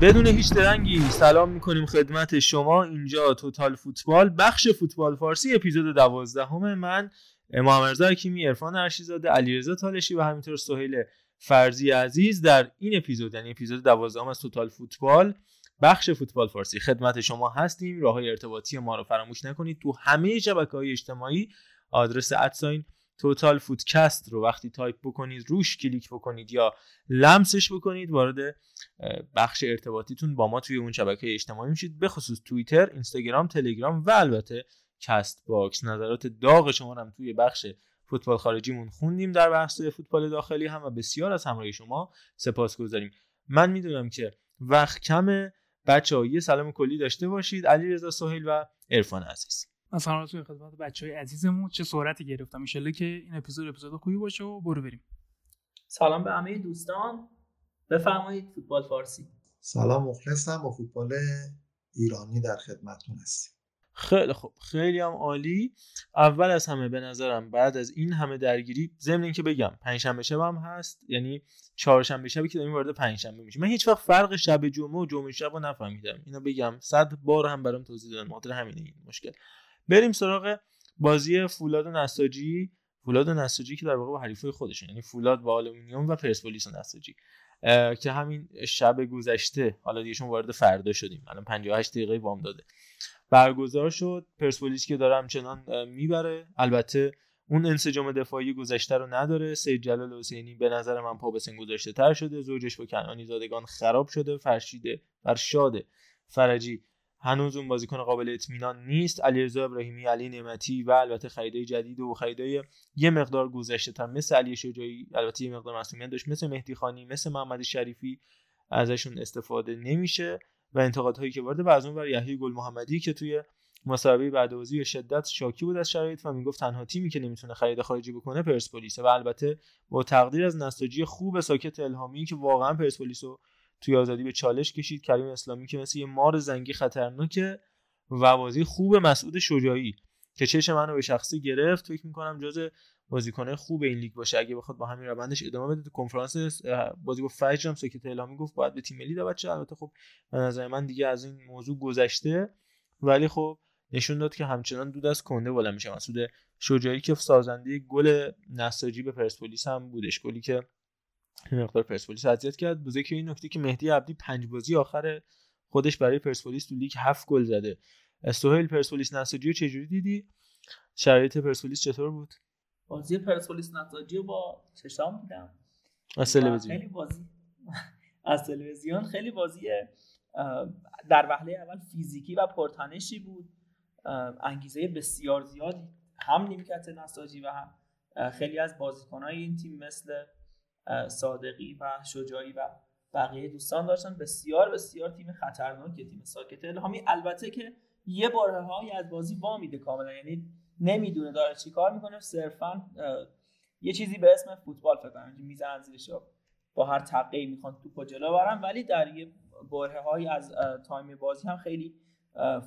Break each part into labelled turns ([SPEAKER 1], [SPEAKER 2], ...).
[SPEAKER 1] بدون هیچ درنگی سلام می‌کنیم خدمت شما. اینجا Total Football. بخش فوتبال فارسی اپیزود دوازدهم من محمد رضا حکیمی عرفان ارشیزاده علیرضا تالشی و همینطور سهیل فرزی عزیز در این اپیزود یعنی اپیزود دوازدهم از Total Football بخش فوتبال فارسی. خدمت شما هستیم. راه های ارتباطی ما رو فراموش نکنید. تو همه شبکه های اجتماعی آدرس at sign Total Footcast رو وقتی تایپ بکنید روش کلیک بکنید یا لمسش بکنید وارد بخش ارتباطیتون با ما توی اون شبکه اجتماعی میشید. به خصوص توییتر اینستاگرام تلگرام و البته Castbox. نظرات داغ شما هم توی بخش فوتبال خارجیمون خوندیم در بحث فوتبال داخلی هم و بسیار از همراهی شما سپاسگزاریم من می‌دونم که وقت کمه بچه‌ها یه سلام کلی داشته باشید. علی رضا سهیل و عرفان عزیز.
[SPEAKER 2] من سلام توی خدمت بچه های عزیزمون. چه سرعتی گرفتم. ان که این اپیزود اپیزود خوبی باشه و برو بریم.
[SPEAKER 3] سلام به همه دوستان. بفرمایید فوتبال فارسی.
[SPEAKER 4] سلام مخلصم. با فوتبال ایرانی در خدمتتون هستیم.
[SPEAKER 1] خیلی خوب خیلی هم عالی. اول از همه به نظرم بعد از این همه درگیری ضمن اینکه بگم پنجشنبه شب هم هست یعنی چهارشنبه شبی که داریم وارد پنجشنبه میشیم. من هیچ وقت فرق شب جمعه و جمعه شب رو نفهمیدم. اینو بگم صد بار هم برام توضیح دادن. مادر همینه این مشکل. بریم سراغ بازی فولاد و نساجی. فولاد و نساجی که در واقع با حریفای خودشون یعنی فولاد با آلومینیوم و پرسپولیس و نساجی که همین شب گذشته حالا دیگهشون وارد فردا شدیم. الان 58 دقیقه بامداده برگزار شد. پرسپولیس که داره همچنان می‌بره. البته اون انسجام دفاعی گذشته رو نداره. سید جلال حسینی به نظر من پا به سن گذاشته تر شده. زوجش با کنانی زادگان خراب شده. فرشیده فرشاده فرجی هنوز اون بازیکن قابل اطمینان نیست. علیرضا ابراهیمی علی نعمتی و البته خریدای جدید و خریدای یه مقدار گذشته تر. مثل علی شجاعی البته یه مقدار مسئولیت داشت. مثل مهدی خانی مثل محمد شریفی ازشون استفاده نمیشه. و انتقادهایی که وارد و از اون ور یحیی گل محمدی که توی مسابقه بعدوزی به شدت شاکی بود از شرایط و می‌گفت تنها تیمی که نمی‌تونه خرید خارجی بکنه پرسپولیسه و البته با تقدیر از نساجی خوب ساکت الهامی که واقعا پرسپولیس رو توی آزادی به چالش کشید کریم اسلامی که مثل یه مار زنگی خطرناکه و بازی خوب مسعود شجاعی که چش منو به شخصی گرفت فکر می‌کنم جز بازیکنه خوب این لیگ باشه. اگه بخواد با همین روندش ادامه بده. تو کنفرانس بازی با فجر هم سکت اعلامی گفت. باید به تیم ملی دعوت شه. البته خب به نظر من دیگه از این موضوع گذشته. ولی خب نشون داد که همچنان دود از کنده بالا میشه. مسعود شجاعی که سازنده گل نساجی به پرسپولیس هم بودش. گلی که مقدار پرسپولیس اذیت کرد. به ذکر این نکته که مهدی عبدی پنج بازی آخر خودش برای پرسپولیس تو لیگ هفت گل زده. سهیل پرسپولیس نساجی رو چجوری دیدی؟ شرایط پرسپولیس چطور بود؟
[SPEAKER 3] بازی پرسپولیس نساجی با چشام دیدم.
[SPEAKER 1] از تلویزیون.
[SPEAKER 3] خیلی بازی از تلویزیون خیلی بازی در وهله اول فیزیکی و پرتنشی بود. انگیزه بسیار زیادی هم نیمکت نساجی و هم خیلی از بازیکنهای این تیم مثل صادقی و شجاعی و بقیه دوستان داشتن. بسیار بسیار تیم خطرناک تیم ساکت. الهامی البته که یه بارهایی از بازی وا میده کاملا. یعنی نمی‌دونه داره چی کار می‌کنه. صرفا یه چیزی به اسم فوتبال فکر کنم. می‌زنن زیرش با هر تقی می‌خوان توپو جلو برن. ولی در یه باره از تایم بازی هم خیلی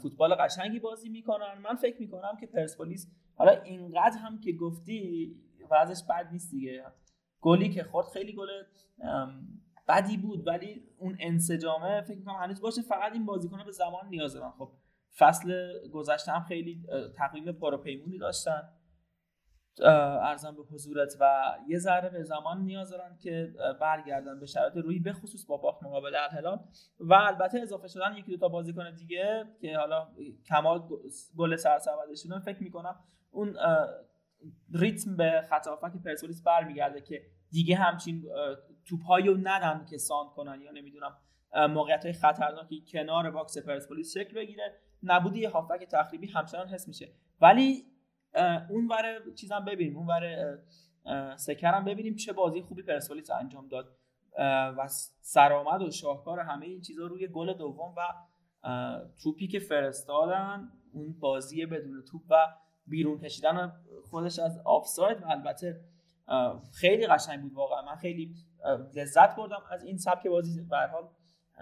[SPEAKER 3] فوتبال قشنگی بازی می‌کنن. من فکر می‌کنم که پرسپولیس حالا اینقدر هم که گفتی وضعش بد نیست دیگه. گلی که خورد خیلی گل بدی بود. ولی اون انسجامه فکر می‌کنم هنوز باشه. فقط این بازیکن به زمان نیاز دارن. خب فصل گذشته هم خیلی تقویم پاراپیمونی داشتن ارزم به حضورت و یه ذره به زمان نیاز دارن که برگردن به شرایط روی به خصوص با باخت مقابل الهلال. و البته اضافه شدن یکی دو تا بازیکن دیگه که حالا کمال گل سرسبدشون فکر می‌کنم اون ریتم به خط پرسپولیس برمیگرده که دیگه همچین توپایی رو ندن که سانتر کنن یا نمی‌دونم موقعیت های خطرناکی کنار box پرسپولیس شکل بگیره. نبود یه هافبک تخریبی همچنان حس میشه. ولی اون ور چیزم ببینیم اون ور سکه‌م ببینیم چه بازی خوبی پرسپولیس انجام داد. و سرآمد و شاهکار همه این چیزها روی گل دوم و توپی که فرستادن اون بازی بدون توپ و بیرون کشیدن خودش از آفساید و البته خیلی قشنگ بود واقعا. من خیلی لذت بردم از این سبک بازی. به حال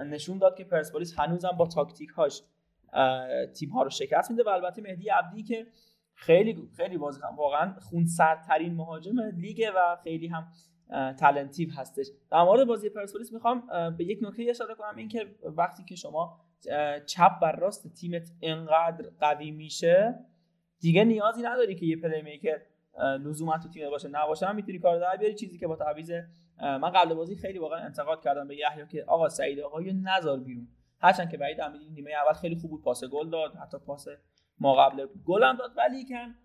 [SPEAKER 3] نشون داد که پرسپولیس هنوزم با تاکتیک هاش تیم ها رو شکست میده و البته مهدی عبدی که خیلی خیلی واقعا خونسردترین مهاجم لیگ و خیلی هم talented هستش. در مورد بازی پرسپولیس می‌خوام به یک نکته اشاره کنم اینکه وقتی که شما چپ بر راست تیمت انقدر قوی میشه دیگه نیازی نداری که یه پلی میکر لزوما تو تیم باشه. نباشه هم می‌تونی کار در بیاری. چیزی که با تعویض من قبل بازی خیلی واقعا انتقاد کردم به یحیی که آقا سعید آقا نذار بیرون. هرچند که بعید امیدی نیمه اول خیلی خوب بود پاس گل داد حتی پاس ما قبل گل هم داد. ولی کن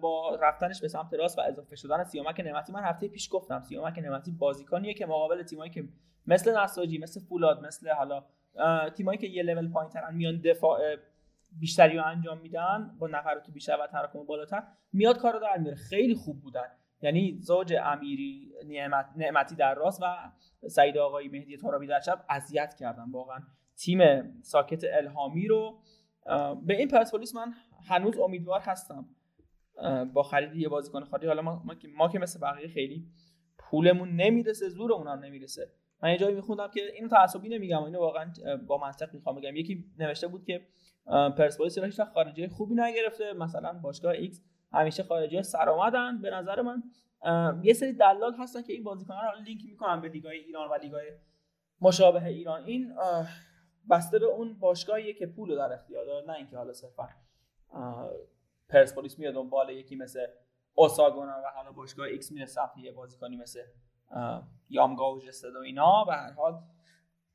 [SPEAKER 3] با رفتنش به سمت راست و اضافه شدن سیامک نعمتی من هفته پیش گفتم سیامک نعمتی بازیکنیه که مقابل تیمایی که مثل نساجی مثل فولاد مثل حالا تیمایی که یه لول پایینترن میان دفاع بیشتری رو انجام میدن با نفرات بیشتر و تراکم بالاتر میاد کار رو در میاره. خیلی خوب بودن. یعنی زوج امیری نعمت، نعمتی در راست و سعید آقایی مهدی ترابی در چپ اذیت کردن. واقعا تیم ساکت الهامی رو به این پرسپولیس من هنوز امیدوار هستم با خرید یه بازیکن خارجی. حالا ما, ما, که مثل بقیه خیلی پولمون نمی‌رسه زور اونا نمی‌رسه. من یه جایی میخوندم که اینو تعصبی نمیگم اینو واقعا با منطق می‌خوام بگم. یکی نوشته بود که پرسپولیس هیچ خارجی خوبی نگرفته. مثلا باشگاه X همیشه خارجی سر آمدن به نظر من یه سری دلال هستن که این بازیکنان رو لینک می‌کنن به لیگای ایران و لیگای مشابه ایران. این بسته به اون باشگاهیه که پول در اختیار داره نه اینکه حالا صرفا پرسپولیس میاد دنبال یکی مثل اوساگونا و حالا باشگاه X میره سمت یه بازیکنی مثل یامگا و جستد و اینا. به هر حال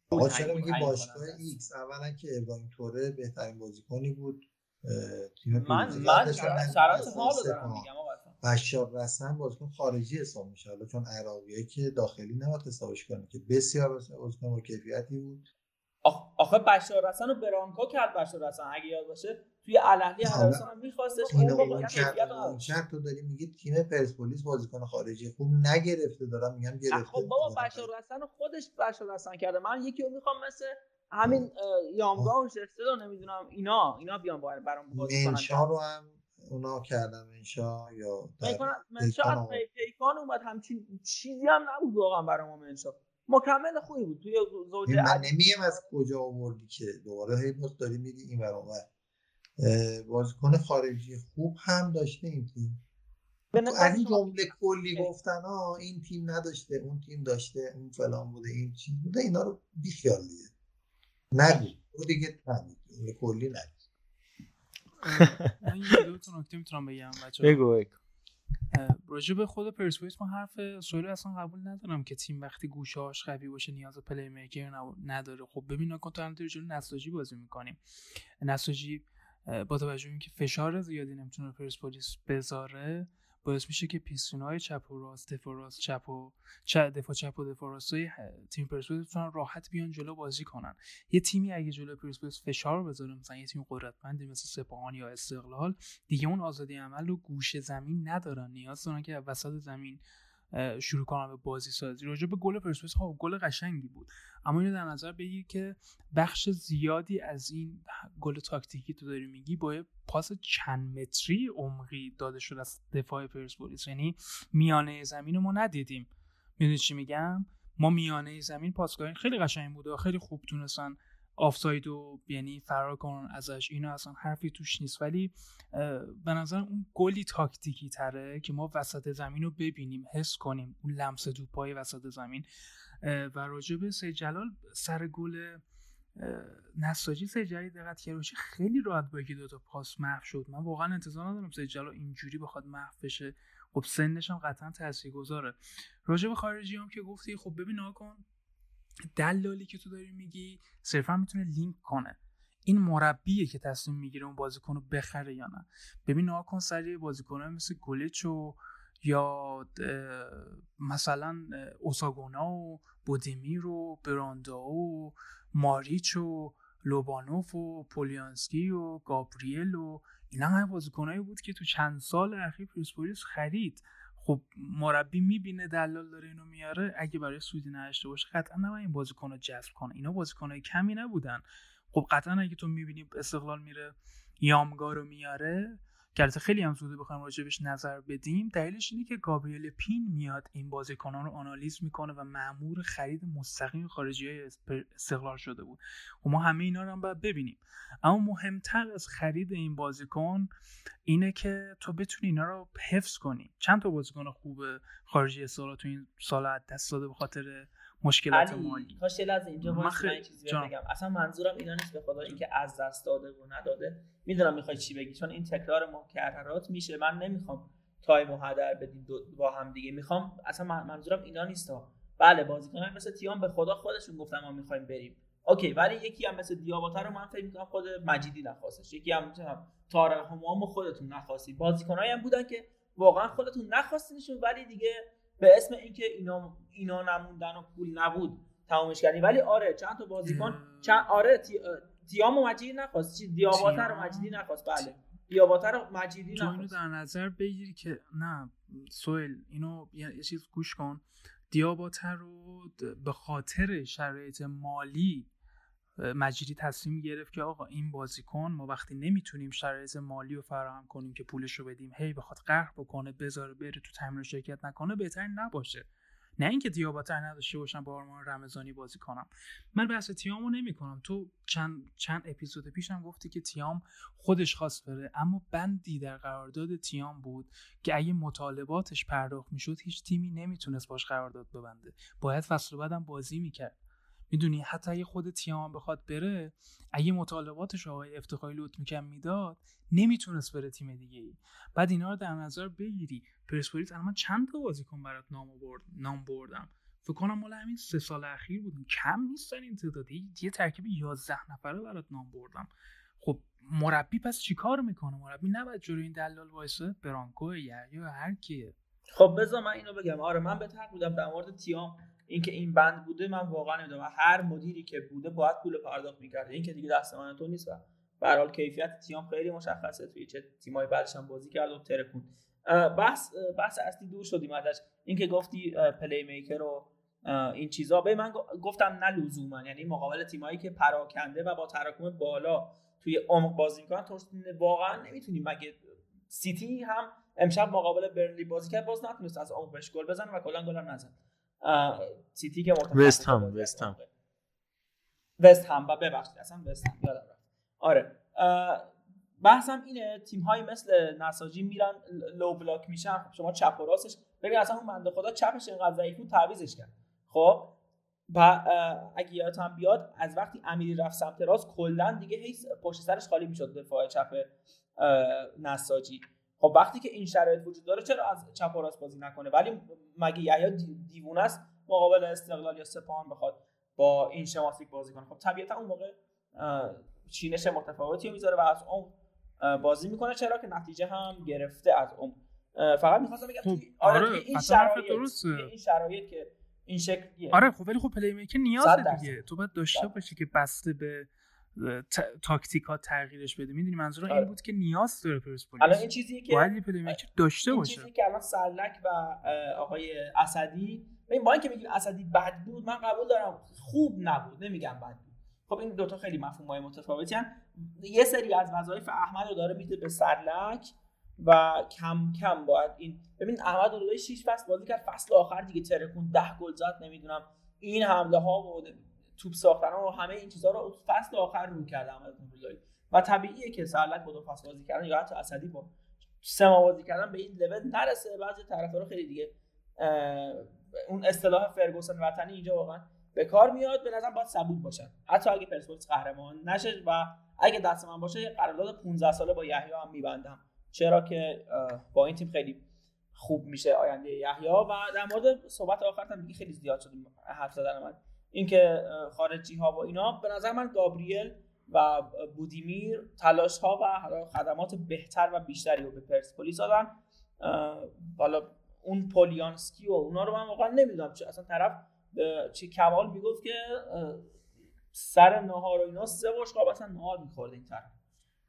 [SPEAKER 4] آقا چرا میگی باشگاه X؟ اولا که ابراهیم توره بهترین بازیکنی بود.
[SPEAKER 3] تیم من من شرایط حال دارم میگم
[SPEAKER 4] بشار رسن بازیکن خارجی حساب میشه. حالا چون عراقیه که داخلی نباید حسابش کنه که بسیار بازیکن با کیفیتی بود.
[SPEAKER 3] آخه بشار رسن رو برانکو کرد بشار رسن اگه یاد باشه. توی الاهلی هراسان هم میخواستش
[SPEAKER 4] اون شرط تو داری میگی تیم پرسپولیس بازیکن خارجی خوب نگرفته دارم میگم گرفته
[SPEAKER 3] خب بابا بشار رسن خودش بشار رسن کرده. من یکی رو می‌خوام مثل همین یامگا و رو نمی‌دونم. اینا اینا بیان برام
[SPEAKER 4] بازی منشا رو هم اونا کردم منشا یا
[SPEAKER 3] منشا از پیکان اومد. همچین چیزی هم نبود واقعا برام منشا. مکمل خوبی بود. توی زوج
[SPEAKER 4] من نمیگم از کجا آوردی که دوباره هی باز داری میگی این ور بازیکن خارجی خوب هم داشته این تیم. از این جمله کلی گفتن ها این تیم نداشته اون تیم داشته اون فلان بوده این چیز بوده اینا رو بیخیال دیگه. نگو. او دیگه کلی نگو.
[SPEAKER 2] من یه دو تا نکته می‌تونم بگم بچه
[SPEAKER 1] بگو بگو.
[SPEAKER 2] راجع به خود پرسپولیس ما حرف سویل اصلا قبول ندارم که تیم وقتی گوشهاش قوی باشه نیاز پلی میکر نداره. خب ببین نکن تو جلو نساجی بازی می‌کنیم نساجی با توجه اینکه فشار زیادی نمی‌تونه پرسپولیس بذاره باعث میشه که های چپ و راست دفاع راست چپ و دفاع چپ و دفاع راست تیم پرسپولیس بتونن راحت بیان جلو بازی کنن. یه تیمی اگه جلو پرسپولیس فشار بذاره مثلا یه تیم قدرتمندی مثل سپاهان یا استقلال دیگه اون آزادی عمل رو گوشه زمین ندارن. نیاز دارن که وسط زمین شروع کنم به بازی سازی. راجع به گل پرسپولیس خب گل قشنگی بود. اما اینو در نظر بگیر که بخش زیادی از این گل تاکتیکی تو داری میگی با پاس چند متری عمقی داده شد از دفاع پرسپولیس. یعنی میانه زمین ما ندیدیم. می‌دونی چی میگم؟ ما میانه زمین پاسگاهی خیلی قشنگ بود و خیلی خوب تونستن آفساید و یعنی فرار کنن ازش اینا اصلا حرفی توش نیست. ولی به نظر اون گلی تاکتیکی تره که ما وسط زمین رو ببینیم حس کنیم اون لمس پای وسط زمین. و راجع به سی جلال سر گل نساجی سجلی دقت کرد خیلی راحت با یکی دوتا پاس محو شد. من واقعا انتظار ندارم سجلا اینجوری بخواد محو بشه. خب سنش هم قطعا تاثیرگذاره راجع به خارجی هم که گفتی خب ببین کن دلالی که تو داری میگی صرفا می‌تونه لینک کنه. این مربیه که تصمیم می‌گیره اون بازیکن رو بخره یا نه. ببین نها کن سری بازیکنه مثل گلیچ یا مثلا اوساگونا و بودیمیر و براندا و ماریچ و لوبانوف و پولیانسکی و گابریل و اینا همه بازیکنایی بود که تو چند سال اخیر پرسپولیس خرید. خب مربی می‌بینه دلال داره اینو میاره اگه برای سودی نداشته باشه قطعا نباید این بازیکن رو جذب کنه. اینا بازیکنهای کمی نبودن. خب قطعا اگه تو می‌بینی استقلال میره یامگا رو میاره که خیلی هم زوده بخوایم راجبش نظر بدیم دلیلش اینه که گابریل پین میاد این بازیکنان رو آنالیز می‌کنه و معمور خرید مستقیم خارجی های استقلال شده بود. و ما همه اینا رو هم باید ببینیم. اما مهمتر از خرید این بازیکن اینه که تو بتونی اینا رو حفظ کنی. چند تا بازیکن خوب خارجی استقلال تو این سال دست داده به خاطر مشکلات مالی.
[SPEAKER 3] کاش از اینجا من چیزی بگم. اصلا منظورم اینا نیست به خدا اینکه از دست داده و نداده. می‌دونم می‌خوای چی بگی چون این تکرار مکررات میشه. من نمی‌خوام time و هدر بدیم با هم دیگه. می‌خوام اصلا منظورم اینا نیست ها. بله بازیکنان مثل تیام به خدا خودشون گفتم ما می‌خوایم بریم. OK ولی یکی هم مثل دیاباته رو من فکر می‌کنم خود مجیدی نخواستش. یکی هم مثلا تارق همام خودتون نخواستید. بازیکنایی هم بودن که واقعا خودتون نخواستینشون ولی دیگه به اسم اینکه اینا اینا نموندن و پول نبود تمامش کردی. ولی آره چند تا بازیکن چند آره تی... تیامو مجیدی نخواست. چی؟ دیاباتر مجیدی نخواست. بله. دیاباتر مجیدی نخواست
[SPEAKER 2] اینو در نظر بگیری که نه سوئل اینو یه چیز گوش کن. دیاباتر رو به خاطر شرایط مالی مجیدی تصمیم گرفت که آقا این بازیکن ما وقتی نمی‌تونیم شرایط مالی رو فراهم کنیم که پولش رو بدیم هی بخواد قهر بکنه بذاره بره تو تمرین شرکت نکنه بهتر نباشه. نه اینکه دیاباتر نداشته باشم با آرمان رمضانی بازی کنم. من بحث تیامو نمی کنم تو چند چند اپیزود پیشم گفتی که تیام خودش خواست بره اما بندی در قرارداد تیام بود که اگه مطالباتش پرداخت می‌شد هیچ تیمی نمی‌تونست باش قرارداد ببنده. باید فصل بعدم بازی می‌کرد. می‌دونی حتی اگه خود تیام بخواد بره اگه مطالباتش آقای افتخاری لطف میکن می‌داد نمی‌تونست بره تیم دیگه ای بعد اینا رو در نظر بگیری. پرسپولیس الان چند تا بازیکن برات نام برد نام بردم؟ فکر کنم مال همین سه سال اخیر بودن کم نیستن این تعدادی یه ترکیب 11 نفره برات نام بردم. خب مربی پس چیکار می‌کنه؟ مربی نباید جلوی این دلال وایسه؟ برانکو یا هر کیه؟
[SPEAKER 3] خب بذار من اینو بگم. آره من بهتر بودم در مورد تیام اینکه این بند بوده من واقعا نمی‌دونم. هر مدیری که بوده باید پول پرداخت می‌کرده. این که دیگه دست من تو نیست و به حال کیفیت تیم خیلی مشخصه. توی چه تیمای بعدش هم بازی کرد و ترکون. بحث بحث اصلی دور شدیم ازش. اینکه گفتی پلی میکر و این چیزا. به من گفتم نه لزوما. یعنی مقابل تیمایی که پراکنده و با تراکم بالا توی عمق بازی می‌کنن تو واقعا نمی‌تونیم. مگه سیتی هم امشب مقابل برنلی بازی کرد باز نتونست از عمق بهش گل بزنه و کلا گل هم نزد. سیتی که
[SPEAKER 1] وست هم وست هم.
[SPEAKER 3] وست هم ببخشید اصلا وست هم یادم رفت. آره. بحثم اینه تیم های مثل نساجی میرن low block میشن خب شما چپ و راستش ببین اصلا اون بنده خدا چپش اینقدر ضعیف بود تعویضش کرد. خب؟ و اگه یادتون بیاد از وقتی امیری رفت سمت راست کلا دیگه هی پشت سرش خالی می‌شد دفاع چپ نساجی. خب وقتی که این شرایط وجود داره چرا از چپ و راست بازی نکنه؟ ولی مگه یحیی دیوونه است مقابل استقلال یا سپاهان بخواد با این شماسیک بازی کنه؟ خب طبیعتا اون موقع چینش متفاوتی می‌ذاره و از اون بازی می‌کنه چرا که نتیجه هم گرفته از اون. فقط می‌خواستم بگم
[SPEAKER 2] خب آره, آره این شرایط
[SPEAKER 3] این شرایط که این شکلیه.
[SPEAKER 2] آره خب ولی خب پلی میکر نیازه دیگه. تو باید داشته باشی که بسته به تاکتیکا تغییرش بده. می‌دونی منظورم این آره. بود که نیاز داره پرسپولیس
[SPEAKER 3] الان این چیزی که
[SPEAKER 2] باید پلی داشته
[SPEAKER 3] این
[SPEAKER 2] باشه.
[SPEAKER 3] چیزی که الان سرلک و آقای اسدی ببین با اینکه میگیم اسدی بد بود من قبول دارم خوب نبود نمیگم بد بود. خب این دوتا خیلی مفهوم های متفاوتی هن. یه سری از وظایف احمد رو داره میده به سرلک و کم کم باید این ببین احمد رو 6 فصل بازی کرد فصل آخر دیگه ترکون 10 گل زد نمی‌دونم. این حمله ها و توپ ساختن و همه این چیزها رو فصل آخر رو کرد احمد نورزایی و طبیعیه که سرلک با دو فصل بازی کردن یا حتی اسدی با سه بازی کردن به این لول نرسه. بعضی طرفدارا خیلی دیگه اون اصطلاح فرگوسن وطنی اینجا واقعا به کار میاد. به نظر باید صبور باشن حتی اگه پرسپولیس قهرمان نشه و اگه دست من باشه قرارداد 15 ساله با یحیی هم میبندم. چرا که با این تیم خیلی خوب میشه آینده یحیی. و در مورد صحبت آخر هم خیلی زیاد شد حرف زدن من. اینکه خارجی ها و اینا. به نظر من گابریل و بودیمیر تلاش ها و خدمات بهتر و بیشتری رو به پرسپولیس دادن. حالا اون پولیانسکی و اونا رو من واقعا نمی‌دونم. چه اصلا طرف چه کمال می‌گفت که سر نهار و اینا سه بشقاب اصلا نهار میخورده این طرف.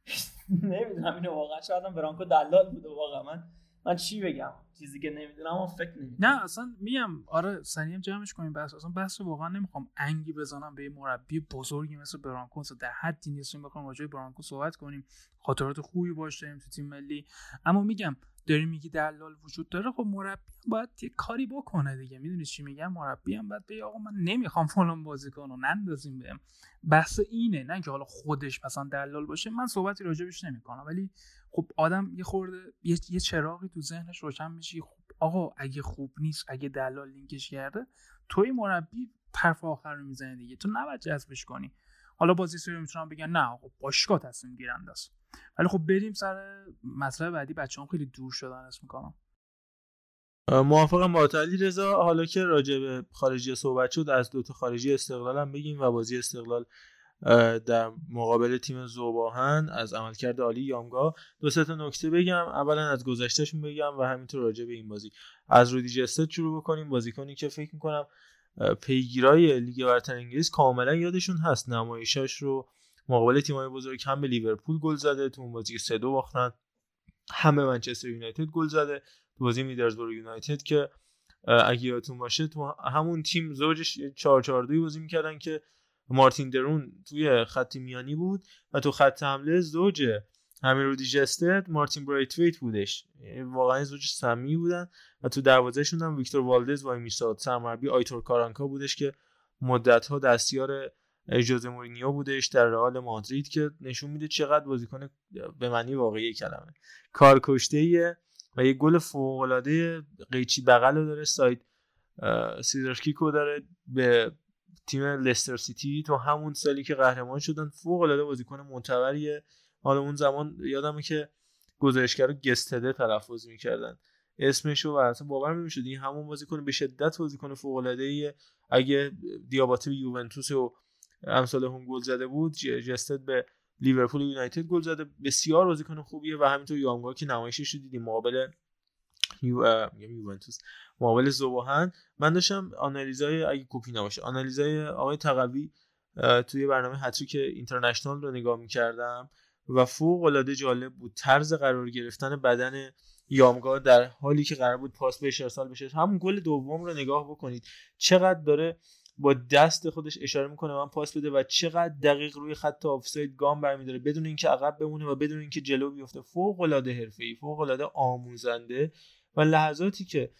[SPEAKER 3] نمی‌دونم اینو واقعا شاید برانکو دلال بوده واقعا. من من چی بگم؟ چیزی که نمی‌دونم و فکر نمی‌دونم
[SPEAKER 2] نه اصلا میگم آره سنیم جمعش کنیم بس. اصلا بحث واقعا نمی‌خوام انگی بزنم به مربی بزرگی مثل برانکوس در حدی نیستیم بخوام راجع برانکو صحبت کنیم. خاطرات خوبی باش داریم تو تیم ملی. اما میگم داری میگی دلال وجود داره. خب مربی باید یه کاری بکنه دیگه. می‌دونی چی میگم؟ مربی هم باید بگه آقا من نمی‌خوام فلان بازیکن رو نندازیم بهم. بحث اینه نه که حالا خودش مثلا دلال باشه. من صحبتی راجبش نمی‌کنم. ولی خب آدم یه خورده یه, یه چراغی تو ذهنش روشن میشه. خب آقا اگه خوب نیست اگه دلال لینکش کرده توی مربی طرف آخر رو می‌زنه دیگه. تو نباید جذبش کنی. حالا بازی سری می‌تونم بگن نه خب باشگاه تصمیم گیرنده است. ولی خب بریم سر مطلب بعدی. بچه هم خیلی دور شدن اسم می‌کنم.
[SPEAKER 1] موافقم با علی رضا. حالا که راجع به خارجی صحبت شد از دوتا خارجی استقلال هم بگیم و بازی استقلال در مقابل تیم زوباهن از عملکرد عالی یامگا دو سه تا نکته بگم. اولا از گذشتهشون بگم و همینطور راجع به این بازی. از رودی جستت شروع بکنیم. بازیکنی که فکر می‌کنم پیگیرای لیگ برتر انگلیس کاملا یادشون هست. نمایشاش رو مقابل تیم‌های بزرگ هم به لیورپول گل زده. تو اون بازی سه دو باختن هم به منچستر یونایتد گل زده. تو بازی میدرزبورگ یونایتد که اگه یادتون باشه تو همون تیم زوجش 4 4 2 بازی می‌کردن که مارتین درون توی خط میانی بود و تو خط حمله زوج همین رو دیجستد مارتین برایتویت بودش. واقعا زوج سمی بودن و تو دروازهشون هم ویکتور والدز وای میساد سرمربی آیتور کارانکا بودش که مدت ها دستیار جوزه مورینیو بودش در رئال مادرید که نشون میده چقدر بازیکن به معنی واقعی کلمه. کارکشته و یه گل فوق قیچی بغل داره سایت سیزارشکیکو داره به تیم لستر سیتی تو همون سالی که قهرمان شدن فوق العاده بازیکن معتبریه. حالا اون زمان یادمه که گزارشگر گستده تلفظ می‌کردن. اسمشو و اصلا باور نمی‌شد این همون بازیکن به شدت بازیکن فوق العاده اگه دیاباته به یوونتوس و امثال هم گل زده بود جستد به لیورپول یونایتد گل زده. بسیار بازیکن خوبیه و همینطور یامگا که نمایشش رو دیدیم مقابل یو یوونتوس مقابل ذوب‌آهن. من داشتم آنالیزای اگه کپی نباشه آنالیزای آقای تقوی توی برنامه هتریک اینترنشنال رو نگاه می‌کردم و فوق العاده جالب بود. طرز قرار گرفتن بدن یامگا در حالی که قرار بود پاس بهش ارسال بشه. همون گل دوم رو نگاه بکنید. چقدر داره با دست خودش اشاره می‌کنه من پاس بده و چقدر دقیق روی خط آفساید گام برمیداره. بدون اینکه عقب بمونه و بدون اینکه جلو بیفته. فوق العاده حرفه‌ای فوق العاده آموزنده. و لحظاتی که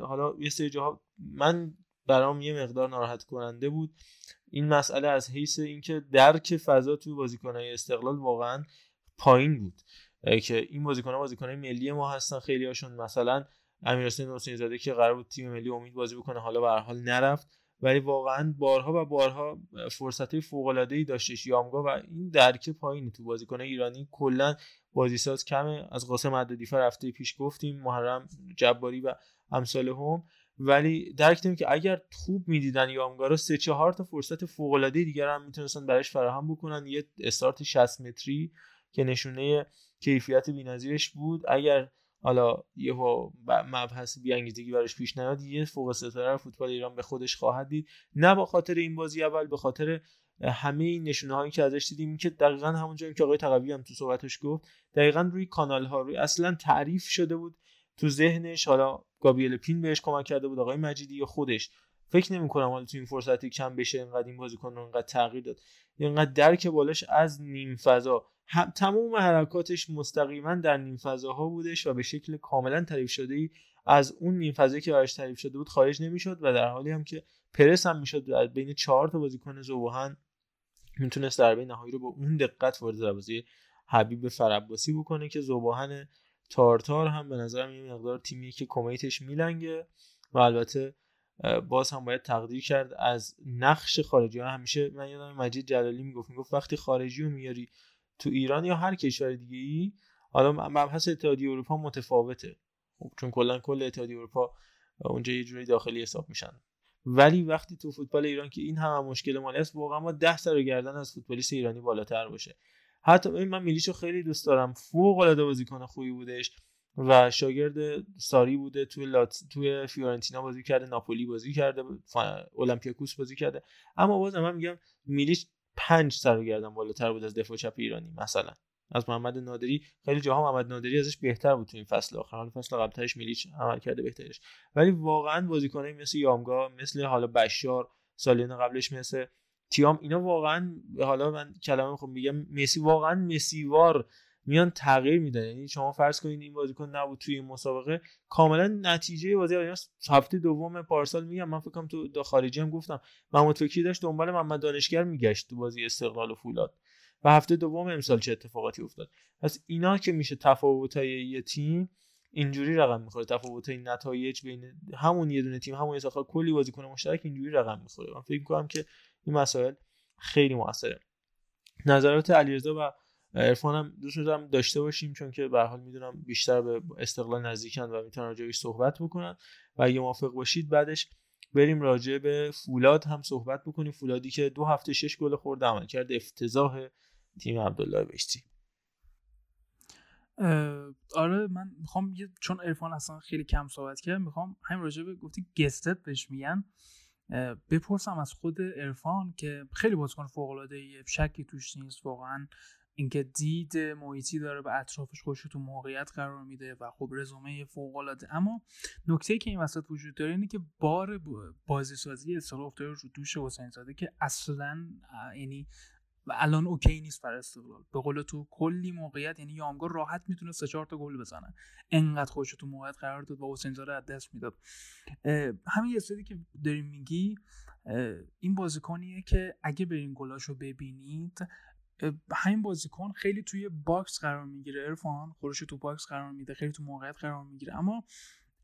[SPEAKER 1] حالا یه سری جاها من برام یه مقدار ناراحت کننده بود. این مسئله از حیث اینکه درک فضا توی بازیکنهای استقلال واقعا پایین بود. که این بازیکن‌ها بازیکن‌های ملی ما هستن خیلی هاشون مثلا امیرحسین حسین زاده که قرار بود تیم ملی امید بازی بکنه حالا به حال نرفت. ولی واقعا بارها و بارها فرصت فوق العاده ای داشتش. یامگا و این درک پایینی تو بازیکن ایرانی کلا بازیساز کمه. از قاسم عددی رفته پیش گفتیم محرم جباری و امثال هم. ولی درک که اگر خوب می‌دیدن یامگا رو سه چهار تا فرصت فوق العاده دیگر هم می‌تونستن براش فراهم بکنن. یه استارت 60 متری که نشونه کیفیت بی‌نظیرش بود. اگر حالا یه مبحث بیانگیزگی براش پیش نیاد یه فوق ستاره فوتبال ایران به خودش خواهد دید. نه با خاطر این بازی اول به خاطر همه این نشونه هایی که ازش دیدیم که دقیقا همونجایی که آقای تقوی هم تو صحبتش گفت دقیقا روی کانال ها روی اصلا تعریف شده بود. تو ذهنش حالا گابریل پین بهش کمک کرده بود آقای مجیدی یا خودش. فکر نمی کنم حالا تو این فرصتی کم بشه اینقدر این بازیکن رو اینقدر تغییر داد. اینقدر درک بالاش از نیم فضا هم تمام حرکاتش مستقیما در نیم فضاها بودش و به شکل کاملا تعریف شده ای از اون نیم فضایی که براش تعریف شده بود خارج نمی‌شد و در حالی هم که پرس هم می‌شد بین چهار تا بازیکن زوبهن می‌تونست ضربه نهایی رو با اون دقت وارد دروازه حبیب فرعباسی بکنه که زوباهن تارتار هم به نظرم یه مقدار تیمی که کمیتش میلنگه و البته باز هم باید تقدیر کرد از نقش خارجی ها همیشه من یادم مجید جلالی می‌گفت می‌گفت وقتی خارجی رو میاری تو ایران یا هر کشور دیگه ای حالا مبحث اتحادیه اروپا متفاوته. خب چون کلا کل اتحادیه اروپا اونجا یه جوری داخلی حساب میشن. ولی وقتی تو فوتبال ایران که این همه مشکل مالی است واقعا ما ده سر گردن از فوتبالیست ایرانی بالاتر باشه. حتی من میلیشو خیلی دوست دارم. فوق العاده بازیکن خوبی بودش و شاگرد ساری بوده. توی لات... توی فیورنتینا بازی کرده ناپولی بازی کرده اولمپیاکوس بازی کرده. اما باز من میگم میلیش پنج سر گردن بالاتر بود از دفاع چپ ایرانی مثلا. از محمد نادری خیلی جاها محمد نادری ازش بهتر بود تو این فصل آخر. حالا فصل قبلترش میلیچ عمل کرده بهترش. ولی واقعا بازیکنایی مثل یامگا مثل حالا بشار سالیان قبلش مثل تیام اینا واقعا حالا من کلمه خب میگم مسی واقعا مسیوار میان تغییر میدن یعنی شما فرض کنید این بازیکن نبود توی این مسابقه. کاملا نتیجه بازی هفته دوم پارسال میگم من فکر کنم تو دا خارجی هم گفتم. محمود فکری داشت دنبال محمد دانشگر میگشت تو بازی استقلال و فولاد. و هفته دوم امسال چه اتفاقاتی افتاد. پس اینا که میشه تفاوتای یه تیم اینجوری رقم می‌خوره. تفاوتای نتایج بین همون یه دونه تیم همون یه کلی بازیکن مشترک اینجوری رقم می‌خوره. من فکر می‌کنم که این مسائل خیلی موثره. نظرات علیرضا و عرفان هم دوست دارم داشته باشیم چون که به حال می‌دونم بیشتر به استقلال نزدیکن و می‌تونن راجعش صحبت بکنن و اگه موافق باشید بعدش بریم راجع به فولاد هم صحبت بکنیم. فولادی که دو هفته شش گل خورده عمل کرده افتضاح تیم عبدالله بهشتی.
[SPEAKER 2] آره من می‌خوام چون ارفان اصلا خیلی کم صحبت کرد می‌خوام همین راجع به گفتی گستت بهش میگن. بپرسم از خود ارفان که خیلی بازیکن فوق العاده شکی توش نیست واقعا اینکه دید محیطی داره به اطرافش خودش تو موقعیت قرار میده و خب رزومه فوق العاده اما نکته که این وسط وجود داره اینه که بار بازی سازی اصطلاح افتاده رو دوش حسین زاده که اصلا یعنی الان OK نیست برای استقلال. به قول تو کلی موقعیت یعنی یامگا راحت می‌تونه سه چهار تا گل بزنه. انقدر خوش تو موقعیت قرار داد و حسین زاده از دست می‌داد. همین یه که داریم میگی این بازیکنیه که اگه برین گلاشو ببینید همین بازیکن خیلی توی box قرار می‌گیره. عرفان خودش تو box قرار میده. خیلی تو موقعیت قرار می‌گیره. اما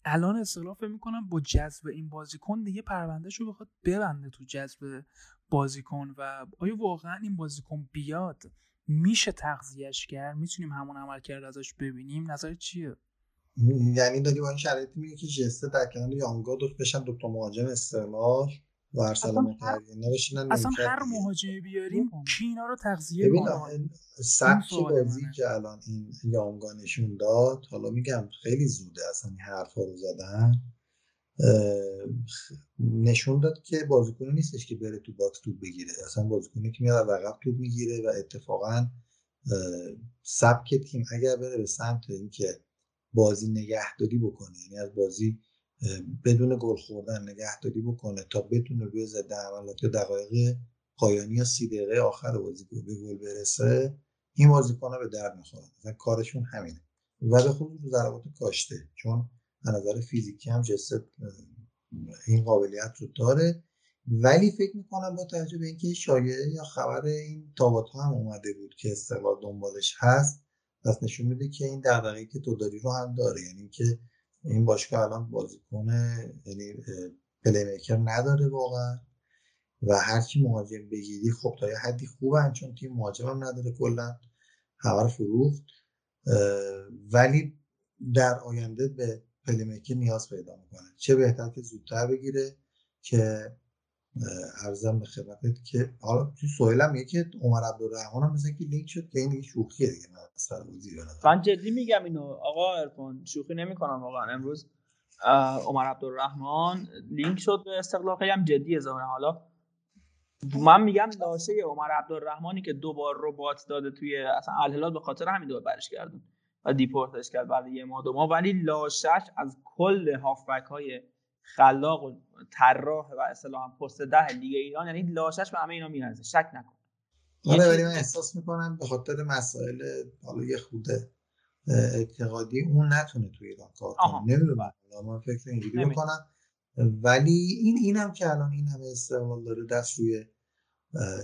[SPEAKER 2] الان استقلال فکر می‌کنم با جذب این بازیکن دیگه پروندهش رو بخواد ببنده تو جذب بازیکن و آیا واقعا این بازیکن بیاد؟ میشه تغذیهش کرد؟ می‌تونیم همون عمل کرد ازش ببینیم؟ نظر چیه؟
[SPEAKER 4] یعنی داری با این شرایطی میگه که جسته در کنار یانگا دوست بشن دو تا مهاجم استعمار و ارسلان
[SPEAKER 2] اصلا, اصلا هر مهاجمی بیاریم کی اینا رو تغذیه کنه
[SPEAKER 4] سبک بازی که الان این یانگا نشون داد حالا میگم خیلی زوده اصلا این حرفا رو زدن. نشون داد که بازیکنی نیستش که بره تو box توپ بگیره. اصلا بازیکنی که میاد عقب توپ می‌گیره و اتفاقا سبک تیم اگر بره به سمت اینکه بازی نگهداری بکنه یعنی از بازی بدون گل خوردن نگهداری بکنه تا بتونه روی ضد حملات یا دقایق پایانی یا سی دقیقه آخر بازی به گل برسه این بازیکن به درد می‌خوره مثلا کارشون همینه. و به رو ضربات کاشته چون از نظر فیزیکی هم جسد این قابلیت رو داره. ولی فکر می‌کنم با توجه به اینکه شایعه یا خبر این تابات ها هم اومده بود که استقلال دنبالش هست پس نشون میده که این دغدغه‌ای که تو داری رو هم داره. یعنی که این باشگاه الان بازیکن یعنی پلی میکر نداره واقعا. و هرچی مهاجم بگیری خب تا یه حدی خوبه چون تیم مهاجم هم نداره کلا. همه فروخت. ولی در آینده به playmaker نیاز پیدا می‌کنه. چه بهتر که زودتر بگیره که عرضم به خدمتت که حالا تو هم که عمر عبدالرحمن هم مثل که لینک شد که این شوخیه دیگه
[SPEAKER 3] من جدی میگم اینو آقا عرفان شوخی نمی‌کنم واقعا. امروز عمر عبدالرحمن لینک شد به استقلال خیلی هم جدی ظاهرا. حالا من میگم لاشه عمر عبدالرحمنی که دوبار ربات داده توی اصلا الهلال به خاطر همین دو برش کردن و دیپورتش کرد بعد یه ماه دو ماه. ولی لاشش از کل هافبک های خلاق و طراح و اصطلاحا پست ده لیگ ایران یعنی لاشش به همه اینا میرزه شک نکن.
[SPEAKER 4] آره ولی من احساس می‌کنم به خاطر مسائل حالا یه خوده اعتقادی اون نتونه توی ایران کار کنه. نمی‌دونم من فکر اینجوری می‌کنم ولی این اینم که الان این همه استقلال داره دست روی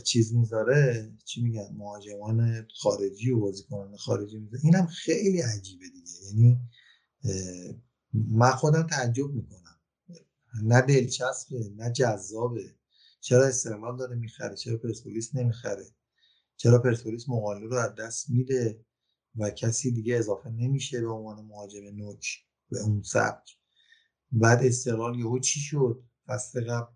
[SPEAKER 4] چیز می‌ذاره چی میگن؟ مهاجمان خارجی و بازیکنان خارجی می‌ذاره. اینم خیلی عجیبه دیگه. یعنی من خودم تعجب می‌کنم. نه دلچسبه نه جذابه. چرا استقلال داره می‌خره؟ چرا پرسپولیس نمی‌خره؟ چرا پرسپولیس مقاله رو از دست میده و کسی دیگه اضافه نمیشه به عنوان مهاجم نوک به اون سبک؟ بعد استقلال یهو چی شد؟ فصل قبل